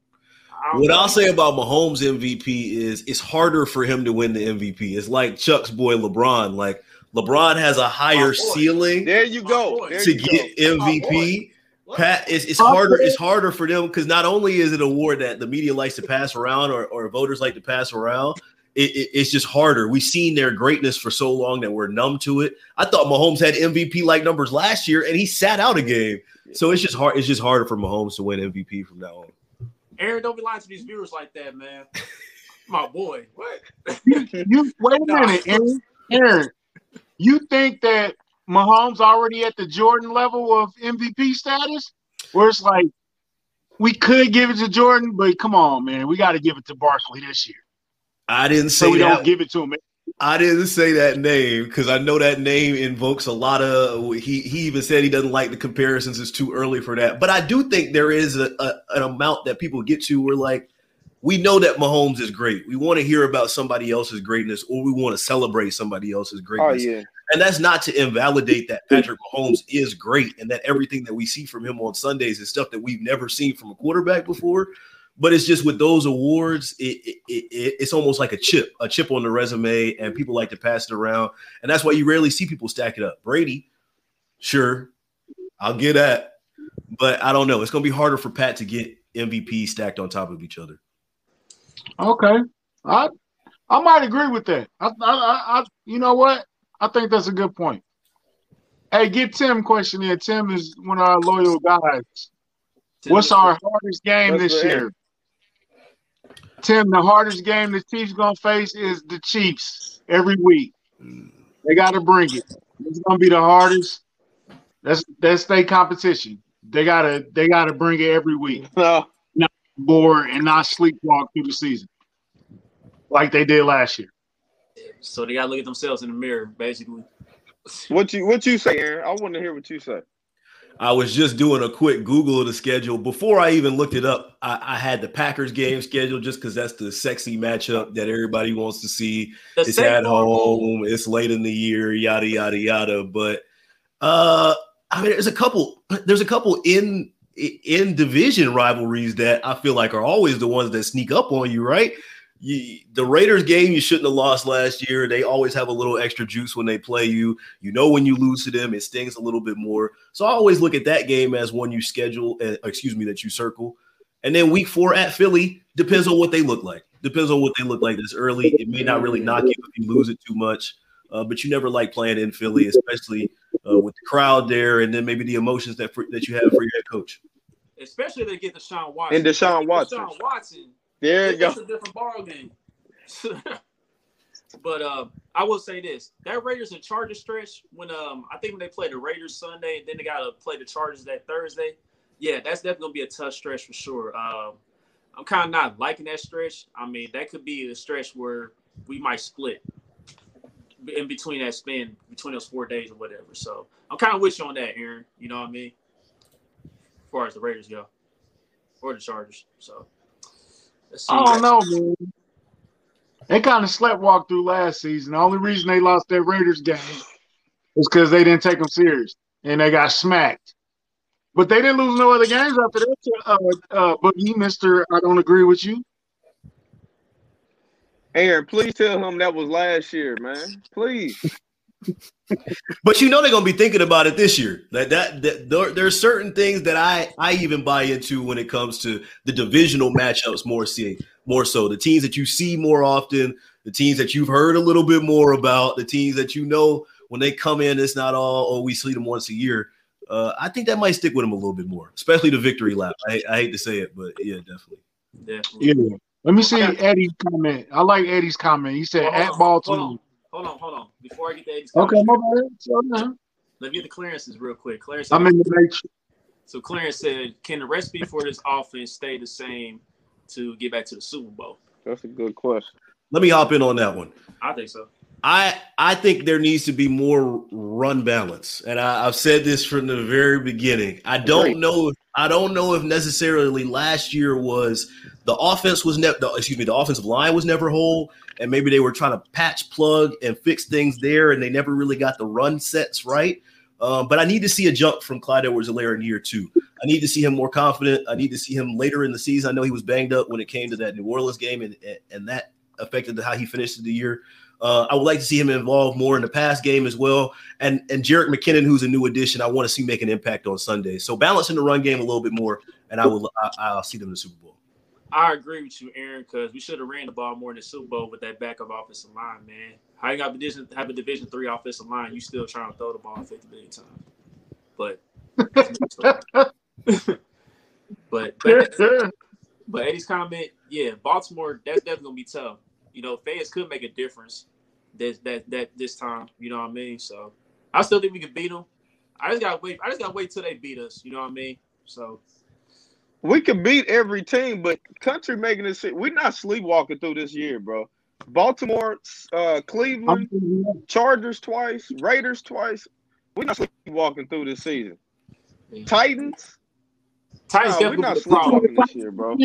I What know. I'll say about Mahomes MVP is it's harder for him to win the MVP. It's like Chuck's boy LeBron. Like LeBron has a higher ceiling There you go. There to you get go. MVP. Pat, it's, it's harder. It's harder for them because not only is it an award that the media likes to pass around or, or voters like to pass around, it, it- it's just harder. We've seen their greatness for so long that we're numb to it. I thought Mahomes had MVP like numbers last year, and he sat out a game. So it's just hard. It's just harder for Mahomes to win MVP from now on. Aaron, don't be lying to these viewers like that, man. My boy. What? You wait a minute, Aaron. Aaron, you think that Mahomes already at the Jordan level of MVP status? Where it's like we could give it to Jordan, but come on, man, we got to give it to Barkley this year. I didn't So say we that. don't give it to him. I didn't say that name because I know that name invokes a lot of. He he even said he doesn't like the comparisons. It's too early for that. But I do think there is a, a an amount that people get to where like we know that Mahomes is great. We want to hear about somebody else's greatness, or we want to celebrate somebody else's Oh greatness. yeah. And that's not to invalidate that Patrick Mahomes is great and that everything that we see from him on Sundays is stuff that we've never seen from a quarterback before. But it's just with those awards, it, it, it, it's almost like a chip, a chip on the resume, and people like to pass it around. And that's why you rarely see people stack it up. Brady, sure, I'll get that. But I don't know. It's going to be harder for Pat to get MVP stacked on top of each other. Okay, I I might agree with that. I, I, I, I you know what? I think that's a good point. Hey, get Tim question in. Tim is one of our loyal guys. What's our hardest game this for year? Tim, the hardest game the Chiefs gonna face is the Chiefs every week. They gotta bring it. It's gonna be the hardest. That's that's their competition. They gotta they gotta bring it every week. No. Board and not sleepwalk through the season. Like they did last year. So they gotta look at themselves in the mirror, basically. What you what you say, Aaron? I want to hear what you say. I was just doing a quick Google of the schedule before I even looked it up. I, I had the Packers game scheduled just because that's the sexy matchup that everybody wants to see. The It's at home. It's late in the year. Yada yada yada. But uh, I mean, there's a couple. There's a couple in in division rivalries that I feel like are always the ones that sneak up on you, right? You, the Raiders game you shouldn't have lost last year. They always have a little extra juice when they play you. You know when you lose to them, it stings a little bit more. So I always look at that game as one you schedule. Uh, excuse me, that you circle. And then week four at Philly depends on what they look like. Depends on what they look like this early. It may not really knock you if you lose it too much, uh, but you never like playing in Philly, especially uh, with the crowd there, and then maybe the emotions that for, that you have for your head coach. especially if they get Deshaun Watson. And Deshaun If they get Watson. Deshaun Watson. There you go. It's a different ball game. but uh, I will say this: that Raiders and Chargers stretch when um I think when they play the Raiders Sunday, and then they gotta play the Chargers that Thursday. Yeah, that's definitely gonna be a tough stretch for sure. Um, I'm kind of not liking that stretch. I mean, that could be a stretch where we might split in between that span between those four days or whatever. So I'm kind of with you on that, Aaron. You know what I mean? As far as the Raiders go, or the Chargers. So. I don't know, man. They kind of sleptwalked through last season. The only reason they lost that Raiders game was because they didn't take them serious and they got smacked. But they didn't lose no other games after that. Uh, uh, but he, Mister, I don't agree with you. Aaron, please tell him that was last year, man. Please. But you know they're gonna be thinking about it this year. That that, that there, there's certain things that I I even buy into when it comes to the divisional matchups more see more so the teams that you see more often, the teams that you've heard a little bit more about, the teams that you know when they come in, it's not all oh we see them once a year. Uh, I think that might stick with them a little bit more, especially the victory lap. I, I hate to say it, but yeah, definitely. Definitely. Yeah. Let me see Eddie's comment. I like Eddie's comment. He said Hold at Baltimore. Hold on, hold on, hold on. Before I get the Eddie's Okay, comment, my bad. Slow down. let me get the clearances real quick. Clarence, I'm in the matrix. so Clarence said, "Can the recipe for this offense stay the same to get back to the Super Bowl?" That's a good question. Let me hop in on that one. I think so. I I think there needs to be more run balance, and I, I've said this from the very beginning. I don't Agreed. know. If, I don't know if necessarily last year was the offense was never. Excuse me, the offensive line was never whole, and maybe they were trying to patch plug and fix things there, and they never really got the run sets right. Um, but I need to see a jump from Clyde Edwards-Helaire in year two. I need to see him more confident. I need to see him later in the season. I know he was banged up when it came to that New Orleans game, and and that affected how he finished the year. Uh, I would like to see him involved more in the pass game as well. And and Jerick McKinnon, who's a new addition, I want to see make an impact on Sunday. So balancing the run game a little bit more, and I will I, I'll see them in the Super Bowl. I agree with you, Aaron, because we should have ran the ball more in the Super Bowl with that backup offensive line, man. How you got division have a Division three offensive line? You still trying to throw the ball fifty million times, but but but, but Eddie's comment, yeah, Baltimore, that's definitely gonna be tough. You know, fans could make a difference this that that this time. You know what I mean? So I still think we can beat them. I just gotta wait. I just gotta wait till they beat us. You know what I mean? So We can beat every team, but country making this. We're not sleepwalking through this year, bro. Baltimore, uh, Cleveland, Chargers twice, Raiders twice. We're not sleepwalking through this season. Titans, Titans nah, we're not be the problem. sleepwalking this year, bro.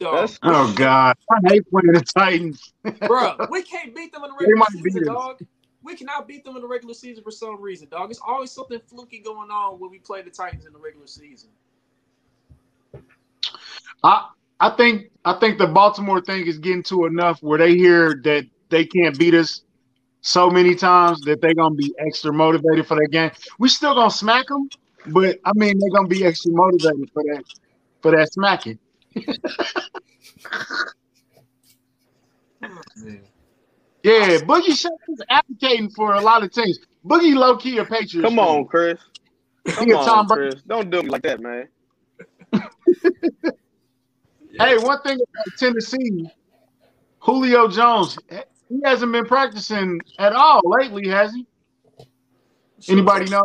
Dog. That's Oh God, I hate playing the Titans. Bro, we can't beat them in the regular might beat season, dog. We cannot beat them in the regular season for some reason, dog. It's always something fluky going on when we play the Titans in the regular season. I I think I think the Baltimore thing is getting to enough where they hear that they can't beat us so many times that they're gonna be extra motivated for that game. We still gonna smack them, but I mean they're gonna be extra motivated for that for that smacking. Yeah, Boogie Shaq is advocating for a lot of teams. Boogie low key a Patriots. come on, Chris. Come on, Chris. Don't do me like that, man. Hey, one thing about Tennessee, Julio Jones, he hasn't been practicing at all lately, has he? Anybody know?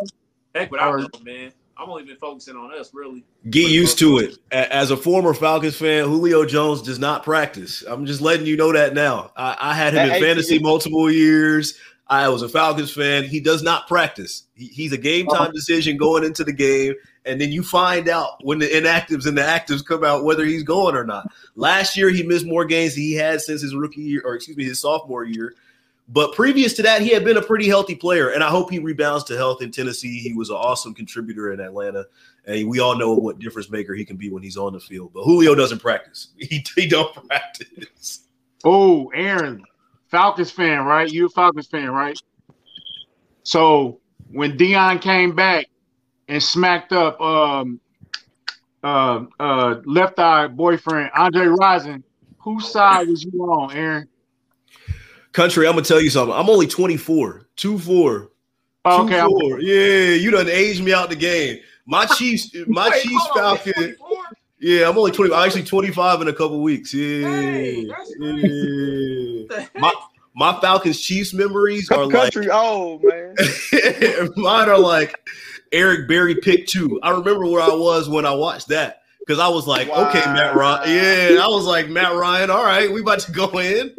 Heck, but I Or- don't know, man. I'm only been focusing on us, really. Get used to it. As a former Falcons fan, Julio Jones does not practice. I'm just letting you know that now. I, I had him At in fantasy 18. multiple years. I was a Falcons fan. He does not practice. He, he's a game uh-huh. time decision going into the game, and then you find out when the inactives and the actives come out whether he's going or not. Last year, he missed more games than he had since his rookie year, or excuse me, his sophomore year. But previous to that, he had been a pretty healthy player, and I hope he rebounds to health in Tennessee. He was an awesome contributor in Atlanta, and we all know what difference maker he can be when he's on the field. But Julio doesn't practice; he, he don't practice. Oh, Aaron, Falcons fan, right? You a Falcons fan, right? So when Dion came back and smacked up um uh uh left eye boyfriend Andre Rison, whose side was you on, Aaron? Country, I'm gonna tell you something. I'm only 24, two four, Oh, two okay, I'm- four. Yeah, you done aged me out the game. My Chiefs, my Wait, Chiefs hold Falcon. Yeah, I'm only 20. I'm actually 25 in a couple weeks. Yeah, Hey, that's yeah. My my Falcons Chiefs memories are like Country old, man. Mine are like Eric Berry pick two. I remember where I was when I watched that because I was like, okay, Matt Ryan. Yeah, I was like Matt Ryan. All right, we about to go in.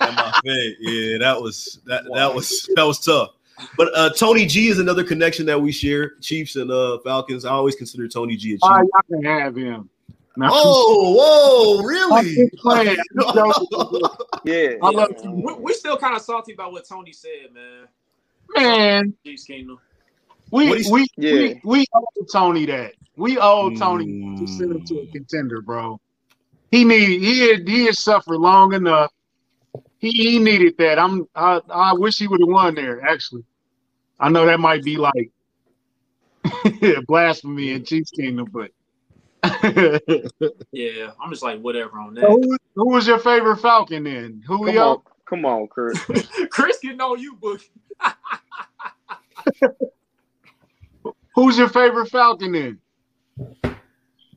And my fade. Yeah, that was that that was that was tough. But uh, Tony G is another connection that we share. Chiefs and uh, Falcons. I always consider Tony G a Chief. All right, y'all can have him. Now, Oh, whoa, really? just playing. Yeah. I love Yeah. We, we still kind of salty about what Tony said, man. Man, Chiefs Kingdom. We What he- we, Yeah. we we owe Tony that. We owe Tony Mm. to send him to a contender, bro. He need he had he had suffered long enough. He, he needed that. I'm I, I wish he would have won there. Actually, I know that might be like blasphemy in Chiefs Kingdom, but Yeah, I'm just like whatever on that. who, who was your favorite Falcon then? Come Julio. on, come on, Chris. Chris getting on you, Boogie. Who's your favorite Falcon then?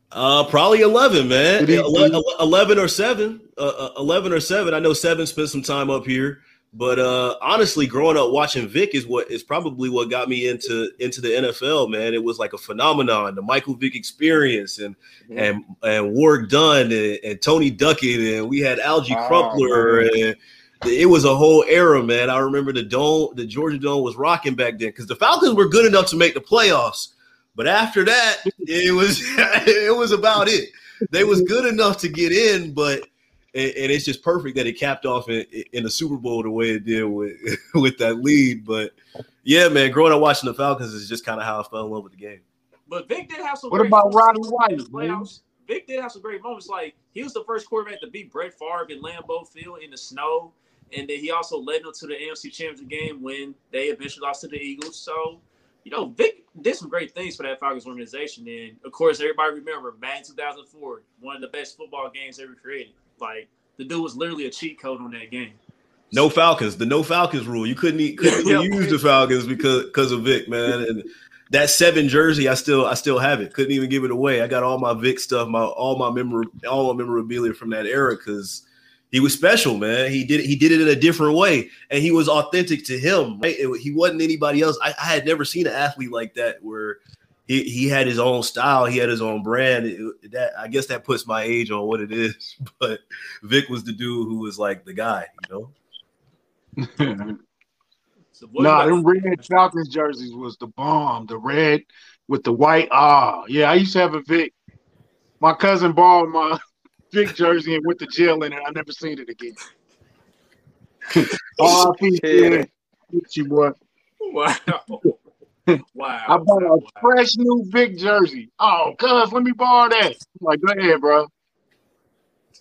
Uh, probably eleven, man. 11, 11 or seven. Uh, uh, eleven or seven. I know seven spent some time up here, but uh, honestly, growing up watching Vic is what is probably what got me into into the NFL. Man, it was like a phenomenon. The Michael Vick experience, and mm-hmm. and and Warrick Dunn and, and, Tony Duckett, and we had Alge oh, Crumpler, and it was a whole era, man. I remember the dome, the Georgia Dome was rocking back then because the Falcons were good enough to make the playoffs but after that, it was it was about it. They was good enough to get in, but and, and it's just perfect that it capped off in, in the Super Bowl the way it did with with that lead. But yeah, man, growing up watching the Falcons is just kind of how I fell in love with the game. But Vic did have some. What about Roddy White? Playoffs. Vic did have some great moments. Like he was the first quarterback to beat Brett Favre in Lambeau Field in the snow, and then he also led them to the AFC Championship game when they eventually lost to the Eagles. So you know, Vic did some great things for that Falcons organization. And of course, everybody remember Madden 2004, one of the best football games ever created. Like the dude was literally a cheat code on that game. No Falcons, the no Falcons rule. You couldn't, couldn't yeah, use the Falcons because because of Vic, man. And that seven jersey, I still I still have it. Couldn't even give it away. I got all my Vic stuff, my all my memor all my memorabilia from that era because he was special, man. He did it, he did it in a different way, and he was authentic to him. Right? It, he wasn't anybody else. I, I, had never seen an athlete like that where he, he had his own style, he had his own brand. It, that I guess that puts my age on what it is. But Vic was the dude who was like the guy, you know. so nah, them red Falcons jerseys was the bomb. The red with the white. Ah, yeah, I used to have a Vic. My cousin borrowed my Vic jersey and with the jail in it. I never seen it again. oh, yeah. you boy. Wow. Wow. I bought a wow. fresh new Vic jersey. Oh, cuz, let me borrow that. I'm like, go ahead, bro.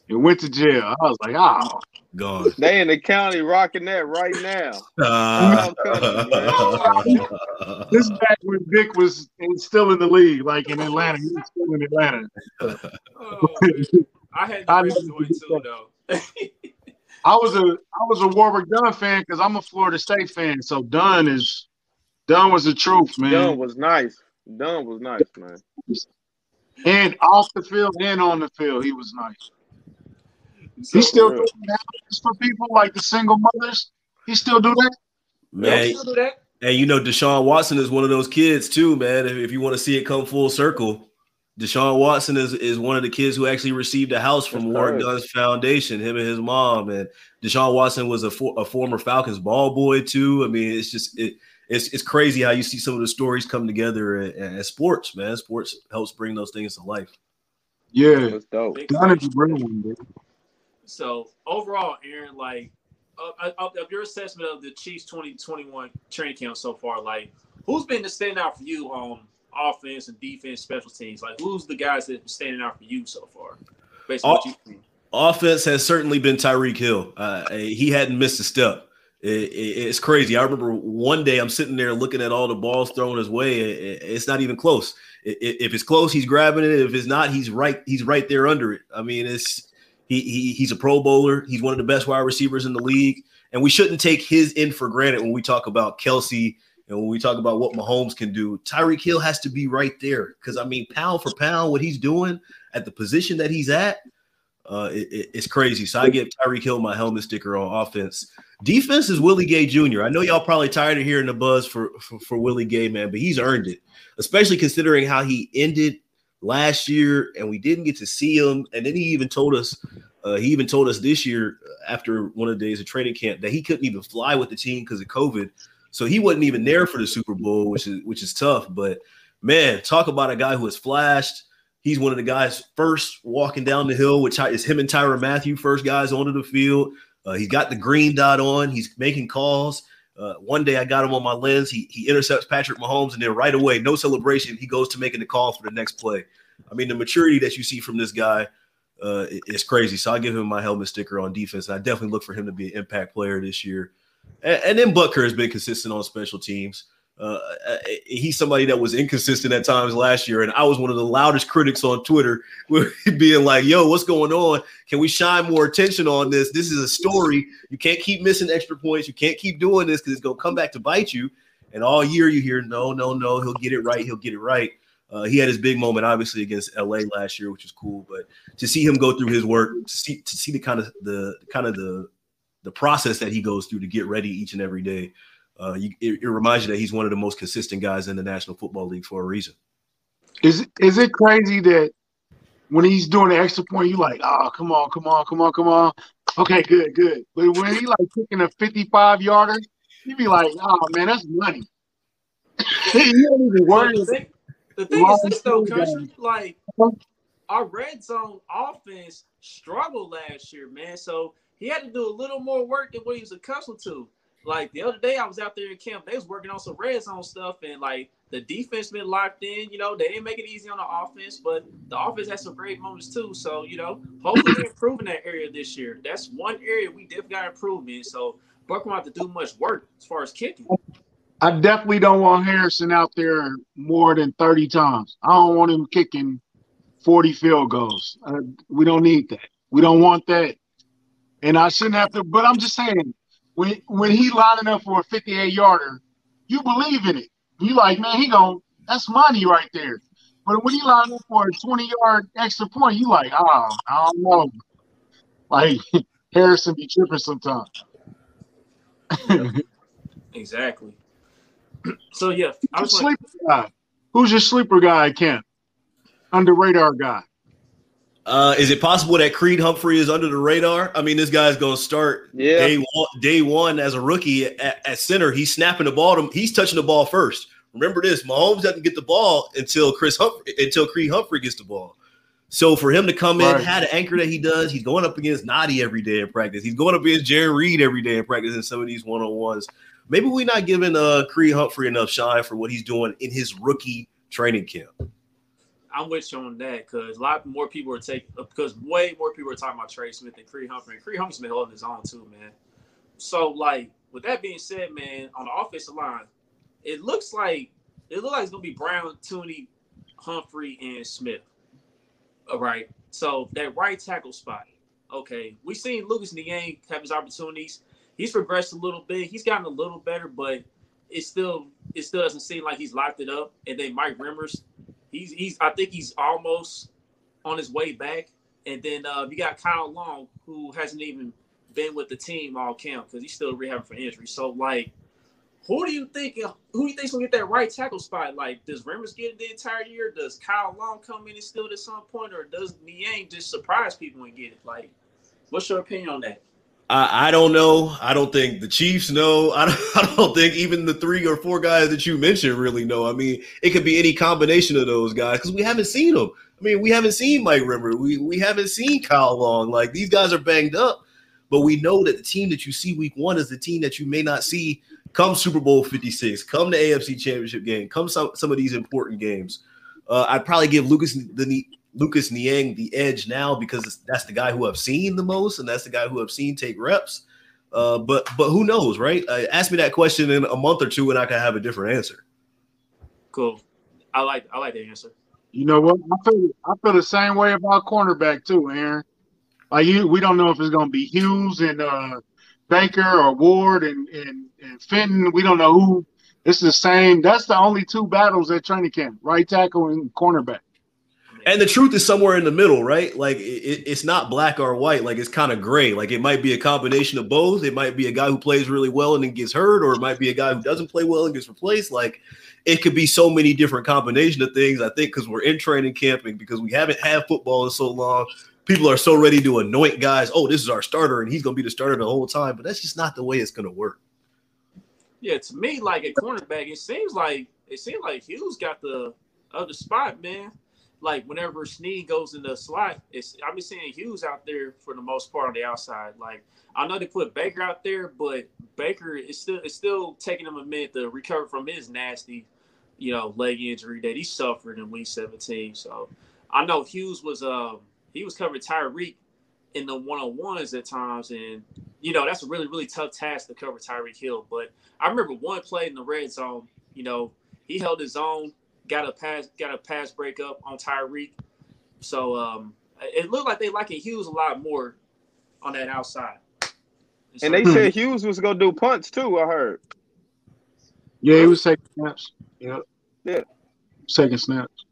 And went to jail. I was like, oh. Gone. They in the county rocking that right now. Uh, this back when Vic was still in the league, like in Atlanta. He was still in Atlanta. oh, I had the joy too, though. I was a I was a Warrick Dunn fan because I'm a Florida State fan. So Dunn is Dunn was the truth, man. Dunn was nice. Dunn was nice, man. And off the field and on the field, he was nice. So he still doing that for people like the single mothers. He still do that. Man, do that. And you know, Deshaun Watson is one of those kids too, man. If, if you want to see it come full circle, Deshaun Watson is, is one of the kids who actually received a house from Warrick Dunn's foundation, him and his mom. And Deshaun Watson was a, for, a former Falcons ball boy too. I mean, it's just it, it's it's crazy how you see some of the stories come together at, sports, man. Sports helps bring those things to life. Yeah, that's dope. one, So overall, Aaron, like of, of, your assessment of the Chiefs 2021 training camp so far, like who's been the standout for you on offense and defense, special teams? Like, who's the guys that have been standing out for you so far? Based on what you've seen. Offense has certainly been Tyreek Hill. Uh, he hadn't missed a step. It, it, it's crazy. I remember one day I'm sitting there looking at all the balls thrown his way. It, it's not even close. if it's close, he's grabbing it. If it's not, he's right. He's right there under it. I mean, it's he, he he's a Pro Bowler. He's one of the best wide receivers in the league, and we shouldn't take his in for granted when we talk about Kelce and when we talk about what Mahomes can do, Tyreek Hill has to be right there. Because I mean, pound for pound, what he's doing at the position that he's at, uh, it, it, it's crazy. So I give Tyreek Hill my helmet sticker on offense. Defense is Willie Gay Jr. I know y'all probably tired of hearing the buzz for, for, for Willie Gay, man, but he's earned it, especially considering how he ended last year and we didn't get to see him. And then he even told us, uh, he even told us this year after one of the days of training camp that he couldn't even fly with the team because of COVID. So he wasn't even there for the Super Bowl, which is which is tough. But man, talk about a guy who has flashed. He's one of the guys first walking down the hill, which is him and Tyrann Mathieu, first guys onto the field. Uh, he's got the green dot on. He's making calls. Uh, one day I got him on my lens. He he intercepts Patrick Mahomes, and then right away, no celebration, he goes to making the call for the next play. I mean, the maturity that you see from this guy uh, is crazy. So I give him my helmet sticker on defense. And I definitely look for him to be an impact player this year. And, and then Butker has been consistent on special teams. Uh, uh, he's somebody that was inconsistent at times last year, and I was one of the loudest critics on Twitter, being like, "Yo, what's going on? Can we shine more attention on this? This is a story. You can't keep missing extra points. You can't keep doing this because it's gonna come back to bite you." And all year you hear, no, no, no, he'll get it right. He'll get it right. Uh, he had his big moment, obviously, against LA last year, which was cool. But to see him go through his work, to see to see the kind of the kind of the the process that he goes through to get ready each and every day, uh, you, it, it, reminds you that he's one of the most consistent guys in the National Football League for a reason. Is is it crazy that when he's doing the extra point, you like, oh, come on, come on, come on, come on. Okay, good, good. But when he like kicking a 55 yarder, you be like, oh man, that's money. you don't even worry. The thing is this though, country, like our red zone offense struggled last year, man. So he had to do a little more work than what he was accustomed to. Like the other day, I was out there in camp. They was working on some red zone stuff, and like the defense been locked in. You know, they didn't make it easy on the offense, but the offense has some great moments too. So you know, hopefully in that area this year. That's one area we definitely got improvement. So Buck won't have to do much work as far as kicking. I definitely don't want Harrison out there more than 30 times. I don't want him kicking 40 field goals. Uh, we don't need that. We don't want that. And I shouldn't have to, but I'm just saying, when when he lining up for a 58 yarder, you believe in it. You like, man, he going that's money right there. But when he lining up for a 20 yard extra point, you like, oh, I don't know. Like Harrison be tripping sometimes. exactly. So yeah, I was sleeper like, guy. Who's your sleeper guy Ken? Under radar guy. Uh, is it possible that Creed Humphrey is under the radar? I mean, this guy's going to start yeah. day one, day one as a rookie at, at, center. He's snapping the ball. To, him, he's touching the ball first. Remember this: Mahomes doesn't get the ball until Chris Humphrey, until Creed Humphrey gets the ball. So for him to come in, right. had an anchor that he does, he's going up against Nnadi every day in practice. He's going up against Jarran Reed every day in practice in some of these one on ones maybe we're not giving uh Creed Humphrey enough shine for what he's doing in his rookie training camp. I'm with you on that because a lot more people are taking because uh, way more people are talking about Trey Smith than Creed Humphrey. And Creed Humphrey's been holding his own too, man. So like with that being said, man, on the offensive line, it looks like it looks like it's gonna be Brown, Thuney, Humphrey, and Smith. All right. So that right tackle spot. Okay, We've seen Lucas Niang have his opportunities he's progressed a little bit. He's gotten a little better, but it still it still doesn't seem like he's locked it up. And then Mike Remmers, he's he's I think he's almost on his way back. And then uh, you got Kyle Long, who hasn't even been with the team all camp because he's still rehabbing for injury. So like, who do you think who do you think's gonna get that right tackle spot? Like, does Remmers get it the entire year? Does Kyle Long come in and steal it at some point, or does Niang just surprise people and get it? Like, what's your opinion on that? I, I, don't know. I don't think the Chiefs know. I don't, I don't think even the three or four guys that you mentioned really know. I mean, it could be any combination of those guys because we haven't seen them. I mean, we haven't seen Mike Rimmer. We we haven't seen Kyle Long. Like these guys are banged up, but we know that the team that you see week one is the team that you may not see come Super Bowl 56, come the AFC Championship game, come some some of these important games. Uh, I'd probably give Lucas the Lucas Niang the edge now because that's the guy who I've seen the most, and that's the guy who I've seen take reps. Uh, but but who knows, right? Uh, ask me that question in a month or two, and I can have a different answer. Cool. I like I like the answer. You know what? I feel I feel the same way about cornerback too, Aaron. Like you, we don't know if it's going to be Hughes and uh, Baker or Ward and, and and Fenton. We don't know who. It's the same. That's the only two battles at training camp: right tackle and cornerback. And the truth is somewhere in the middle, right? Like it, it's not black or white. Like it's kind of gray. Like it might be a combination of both. It might be a guy who plays really well and then gets hurt, or it might be a guy who doesn't play well and gets replaced. Like it could be so many different combination of things. I think because we're in training camping, because we haven't had football in so long, people are so ready to anoint guys. Oh, this is our starter, and he's going to be the starter the whole time. But that's just not the way it's going to work. Yeah, to me, like a cornerback, it seems like it seems like Hughes got the other spot, man like whenever Sneed goes in the slot, it's I've been seeing Hughes out there for the most part on the outside. Like I know they put Baker out there, but Baker is still it's still taking him a minute to recover from his nasty, you know, leg injury that he suffered in week 17. So I know Hughes was um he was covering Tyreek in the one on ones at times, and you know that's a really really tough task to cover Tyreek Hill. But I remember one play in the red zone, you know, he held his own got a pass got a pass breakup on Tyreek. So um, it looked like they liking Hughes a lot more on that outside. And, they said Hughes was gonna do punts too. I heard. Yeah, he was taking snaps. Yep. Yeah. Taking snaps.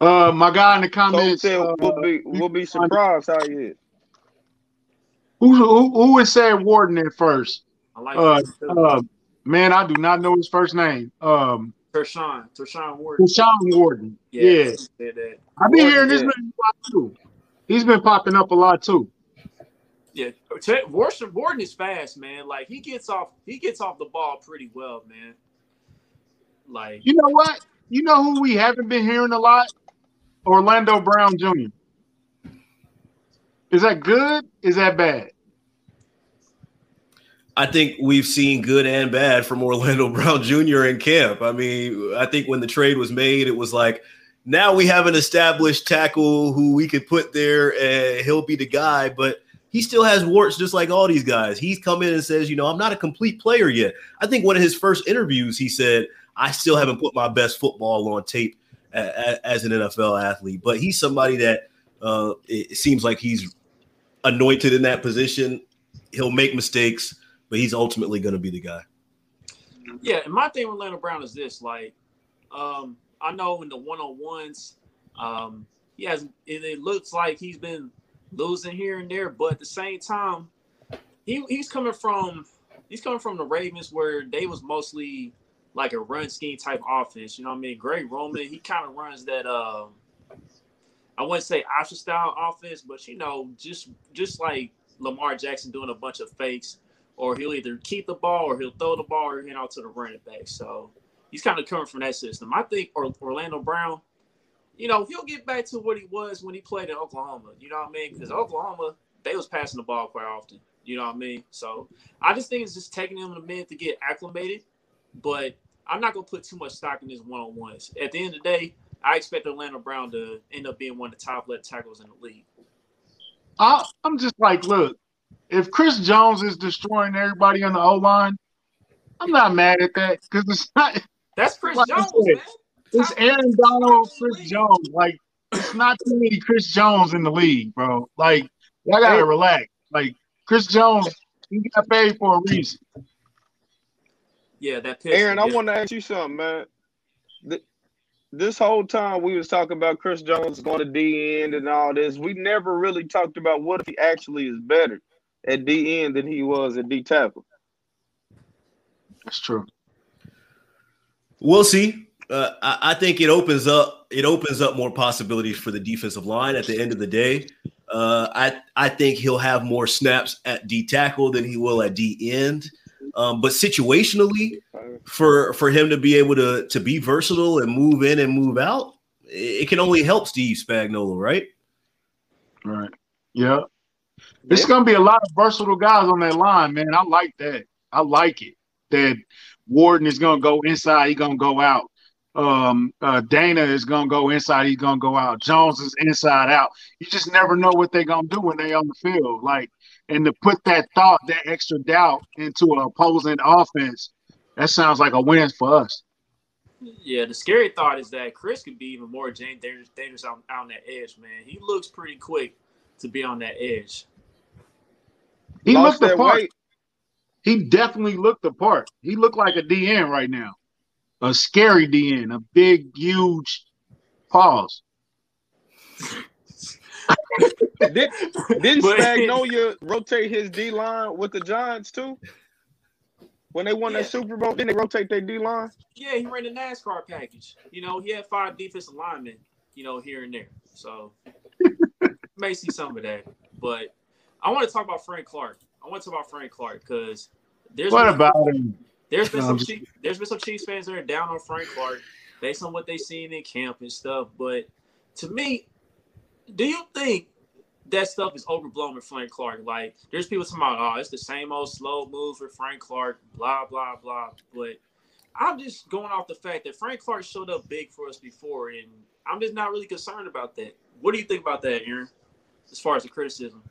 Uh, my guy in the comments. said uh, we'll be we'll be surprised how he is. who, who who would say Warden at first? I like Uh, uh, man, I do not know his first name. Um, Tershawn, Tershawn Ward. Deshaun Warden. Yeah, Yeah. I've been hearing this name a lot too. He's been popping up a lot too. Yeah, Warden, Warden is fast, man. Like he gets off, he gets off the ball pretty well, man. Like You know what? You know who we haven't been hearing a lot? Orlando Brown Jr. Is that good? Is that bad? I think we've seen good and bad from Orlando Brown Jr. in camp. I mean, I think when the trade was made, it was like, now we have an established tackle who we could put there and he'll be the guy, but he still has warts just like all these guys. He's come in and says, you know, I'm not a complete player yet. I think one of his first interviews, he said, I still haven't put my best football on tape as an NFL athlete, but he's somebody that uh, it seems like he's anointed in that position. He'll make mistakes but he's ultimately going to be the guy. Yeah, and my thing with Orlando Brown is this: like, um, I know in the one on ones, um, he has. It, it looks like he's been losing here and there, but at the same time, he he's coming from he's coming from the Ravens where they was mostly like a run scheme type offense. You know what I mean? Greg Roman, he kind of runs that. Um, I wouldn't say option style offense, but you know, just just like Lamar Jackson doing a bunch of fakes or he'll either keep the ball or he'll throw the ball or hand out to the running back. So he's kind of coming from that system. I think or, Orlando Brown, you know, he'll get back to what he was when he played in Oklahoma. You know what I mean? Because Oklahoma, they was passing the ball quite often. You know what I mean? So I just think it's just taking him a minute to get acclimated. But I'm not gonna put too much stock in his one on ones. At the end of the day, I expect Orlando Brown to end up being one of the top left tackles in the league. I, I'm just like, look, if Chris Jones is destroying everybody on the O line, I'm not mad at that because it's not. That's Chris Like Jones, said, man. It's Aaron Donald, Chris Jones. Like, it's not too many Chris Jones in the league, bro. Like, y'all gotta relax. Like, Chris Jones, he got paid for a reason. Yeah, that pistol. Aaron, I yeah. want to ask you something, man. Th- This whole time we was talking about Chris Jones going to D end and all this, we never really talked about what if he actually is better at D end than he was at D tackle. That's true. We'll see. Uh, I, I think it opens up it opens up more possibilities for the defensive line at the end of the day. Uh, I I think he'll have more snaps at D tackle than he will at D end. Um, but situationally, for for him to be able to to be versatile and move in and move out, it, it can only help Steve Spagnuolo, right? Right. Yeah. It's gonna be a lot of versatile guys on that line, man. I like that. I like it. That Wharton is gonna go inside, he's gonna go out. Um, uh, Danna is gonna go inside, he's gonna go out. Jones is inside out. You just never know what they're gonna do when they on the field. Like, and to put that thought, that extra doubt into an opposing offense, that sounds like a win for us. Yeah, the scary thought is that Chris could be even more dangerous, dangerous on, on that edge, man. He looks pretty quick to be on that edge. He Lost looked the part. weight. He definitely looked the part. He looked like a DN right now, a scary DN, a big, huge pause. Did, didn't But- Spagnuolo rotate his D line with the Giants too? When they won Yeah. that Super Bowl, didn't they rotate their D line? Yeah, he ran the NASCAR package. You know, he had five defensive linemen, you know, here and there. So may see some of that. But I want to talk about Frank Clark. I want to talk about Frank Clark because there's What been- about him? There's been No, some Chiefs, there's been some Chiefs fans that are down on Frank Clark based on what they've seen in camp and stuff. But to me, do you think that stuff is overblown with Frank Clark? Like, there's people talking about, oh, it's the same old slow move with Frank Clark, blah blah blah. But I'm just going off the fact that Frank Clark showed up big for us before, and I'm just not really concerned about that. What do you think about that, Aaron? As far as the criticism,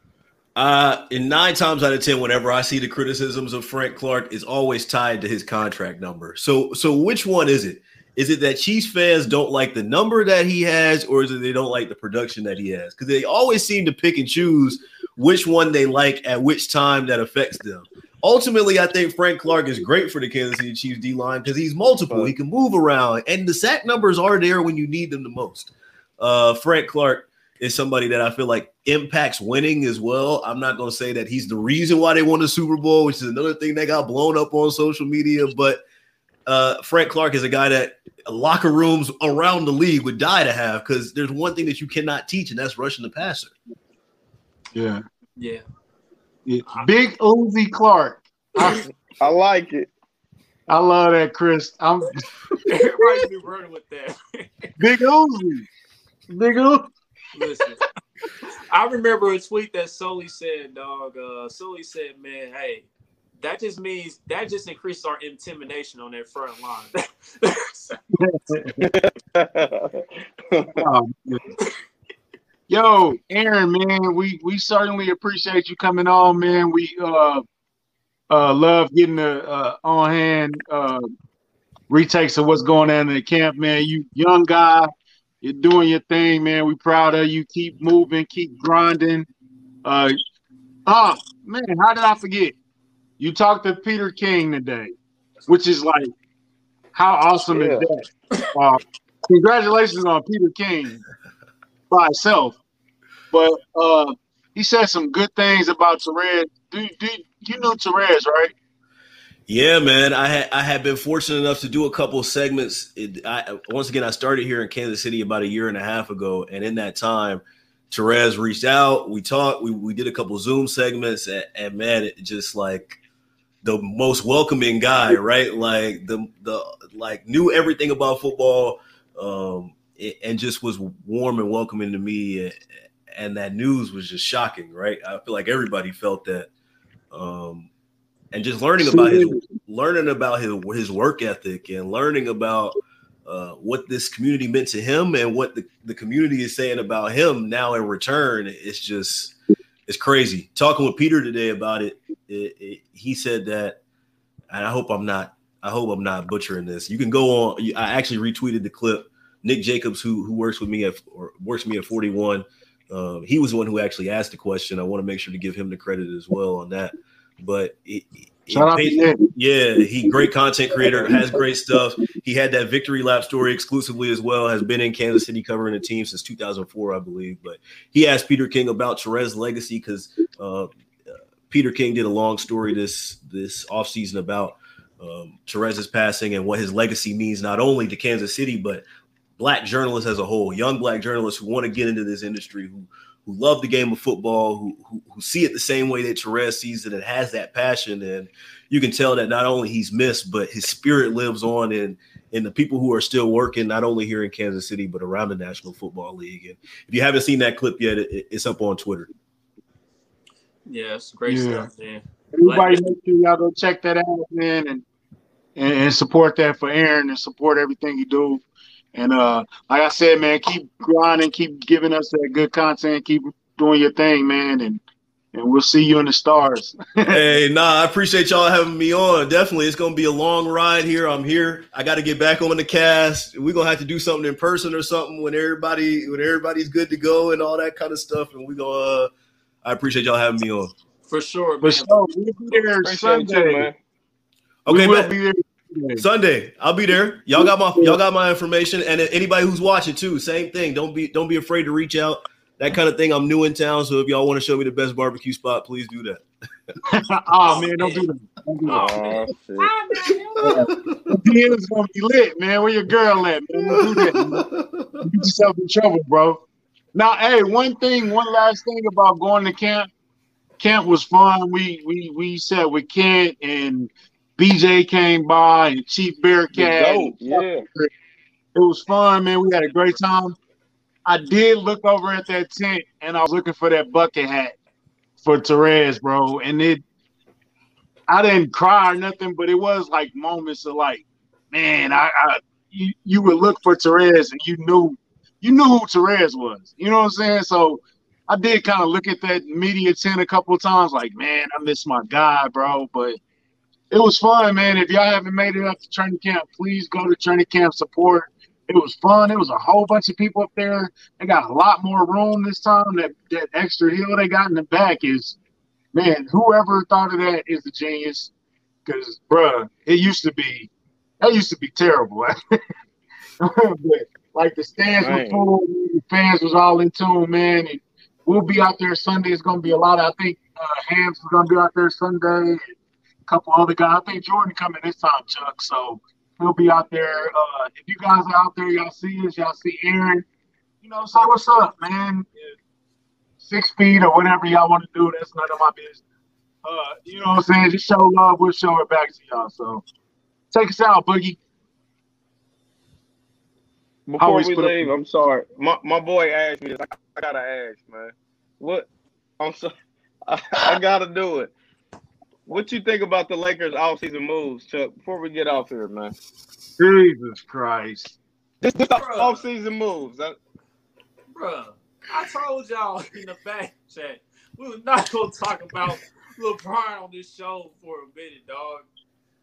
Uh, in nine times out of ten, whenever I see the criticisms of Frank Clark, is always tied to his contract number. So, so which one is it? Is it that Chiefs fans don't like the number that he has, or is it they don't like the production that he has? Because they always seem to pick and choose which one they like at which time that affects them. ultimately, I think Frank Clark is great for the Kansas City Chiefs D line because he's multiple. He can move around, and the sack numbers are there when you need them the most. Uh, Frank Clark is somebody that I feel like impacts winning as well. I'm not going to say that he's the reason why they won the Super Bowl, which is another thing that got blown up on social media. But uh, Frank Clark is a guy that locker rooms around the league would die to have because there's one thing that you cannot teach, and that's rushing the passer. Yeah. Yeah. yeah. Big Uzi Clark. I, I like it. I love that, Chris. I'm Everybody's been running with that. Big Uzi. Big Uzi. Listen, I remember a tweet that Sully said, dog. Uh, Sully said, man, hey, that just means that just increased our intimidation on that front line. Yo, Aaron, man, we we certainly appreciate you coming on, man. We uh uh love getting the uh on hand uh retakes of what's going on in the camp, man. You young guy, you're doing your thing, man. We proud of you. Keep moving, keep grinding. Uh oh man, how did I forget? You talked to Peter King today, which is like how awesome yeah. is that? Uh, congratulations on Peter King by itself. But uh, he said some good things about Terez. Do, do, you know Terez, right? Yeah, man. I had I had been fortunate enough to do a couple segments. It, I, once again, I started here in Kansas City about a year and a half ago, and in that time, Terez reached out. We talked. We, we did a couple Zoom segments, and, and man, it just like the most welcoming guy, right? Like the the like knew everything about football, um, and just was warm and welcoming to me and that news was just shocking, right? I feel like everybody felt that. Um, and just learning about his learning about his his work ethic and learning about uh, what this community meant to him and what the, the community is saying about him now in return, it's just it's crazy. Talking with Peter today about it, it, it he said that, and I hope I'm not I hope I'm not butchering this. You can go on. I actually retweeted the clip. Nick Jacobs, who who works with me at or works with me at 41, um, he was the one who actually asked the question. I want to make sure to give him the credit as well on that. But it, it, yeah, he great content creator, has great stuff. He had that victory lap story exclusively as well. Has been in Kansas City covering the team since 2004, I believe. But he asked Peter King about Terez's legacy because uh, Peter King did a long story this this offseason about um, Terez's passing and what his legacy means not only to Kansas City but black journalists as a whole, young black journalists who want to get into this industry, who who love the game of football, who, who, who see it the same way that Terez sees it and has that passion. And you can tell that not only he's missed, but his spirit lives on in in the people who are still working, not only here in Kansas City, but around the National Football League. And if you haven't seen that clip yet, it, it's up on Twitter. Yeah, it's great yeah. stuff, man. Everybody make sure y'all go check that out, man, and, and, and support that for Aaron and support everything he do. And uh, like I said, man, keep grinding, keep giving us that good content, keep doing your thing, man, and and we'll see you in the stars. hey, nah, I appreciate y'all having me on. Definitely, it's gonna be a long ride here. I'm here. I got to get back on the cast. We're gonna have to do something in person or something when everybody when everybody's good to go and all that kind of stuff. And we gonna. Uh, I appreciate y'all having me on. For sure, man. For sure. We'll be there Sunday. You, okay, we will man. be there Sunday, I'll be there. Y'all got my y'all got my information, and anybody who's watching too, same thing. Don't be don't be afraid to reach out. That kind of thing. I'm new in town, so if y'all want to show me the best barbecue spot, please do that. oh man, don't do that. Don't do that. Oh, DM's gonna be lit, man. Where your girl at, man? Don't do that. Man. Get yourself in trouble, bro. Now, hey, one thing, one last thing about going to camp. Camp was fun. We we we sat with Kent and BJ came by and Chief Bearcat. Yeah. It was fun, man. We had a great time. I did look over at that tent and I was looking for that bucket hat for Terez, bro. And it I didn't cry or nothing, but it was like moments of like, man, I, I you, you would look for Terez and you knew you knew who Terez was. You know what I'm saying? So I did kind of look at that media tent a couple of times, like, man, I miss my guy, bro. But it was fun, man. If y'all haven't made it up to training camp, please go to training camp support. It was fun. It was a whole bunch of people up there. They got a lot more room this time. That that extra hill they got in the back is man, whoever thought of that is a genius. Because, bruh, it used to be that used to be terrible. but like the stands were full, the fans was all in tune, man. And we'll be out there Sunday. It's gonna be a lot. Of, I think uh, Hams is gonna be out there Sunday. And couple other guys. I think Jordan coming this time, Chuck. So he'll be out there. Uh, if you guys are out there, y'all see us. Y'all see Aaron. You know, say what's up, man. Six feet or whatever y'all want to do. That's none of my business. Uh, you know what I'm saying? Just show love. We'll show it back to y'all. So take us out, Boogie. Before we leave, I'm sorry. My my boy asked me this. I, I gotta ask, man. What? I'm sorry. I, I gotta do it. What you think about the Lakers offseason moves, Chuck? Before we get off here, man. Jesus Christ. Just, just offseason moves. I, Bruh, I told y'all in the back chat we were not gonna talk about LeBron on this show for a minute, dog.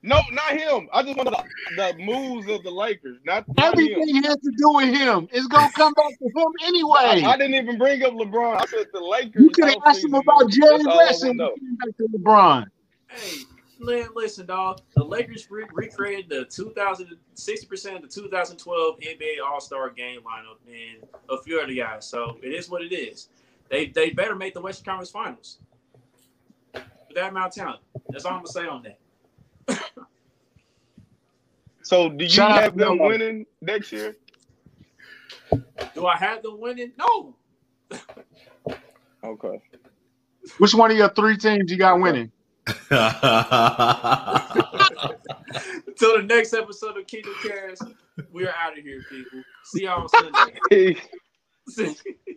No, not him. I just want the, the moves of the Lakers. Not, not everything him. has to do with him. It's gonna come back to him anyway. I, I, didn't even bring up LeBron. I said the Lakers. You could have asked him about Jerry West and back to LeBron. Hey, man, listen, dog. The Lakers re- recreated the 2060 percent of the 2012 NBA All Star Game lineup and a few other guys. So it is what it is. They they better make the Western Conference Finals. With that amount of talent, that's all I'm gonna say on that. so do you Shout have them winning next year? Do I have them winning? No. okay. Which one of your three teams you got winning? Until the next episode of Kingdom Kast, we're out of here, people. See y'all on Sunday.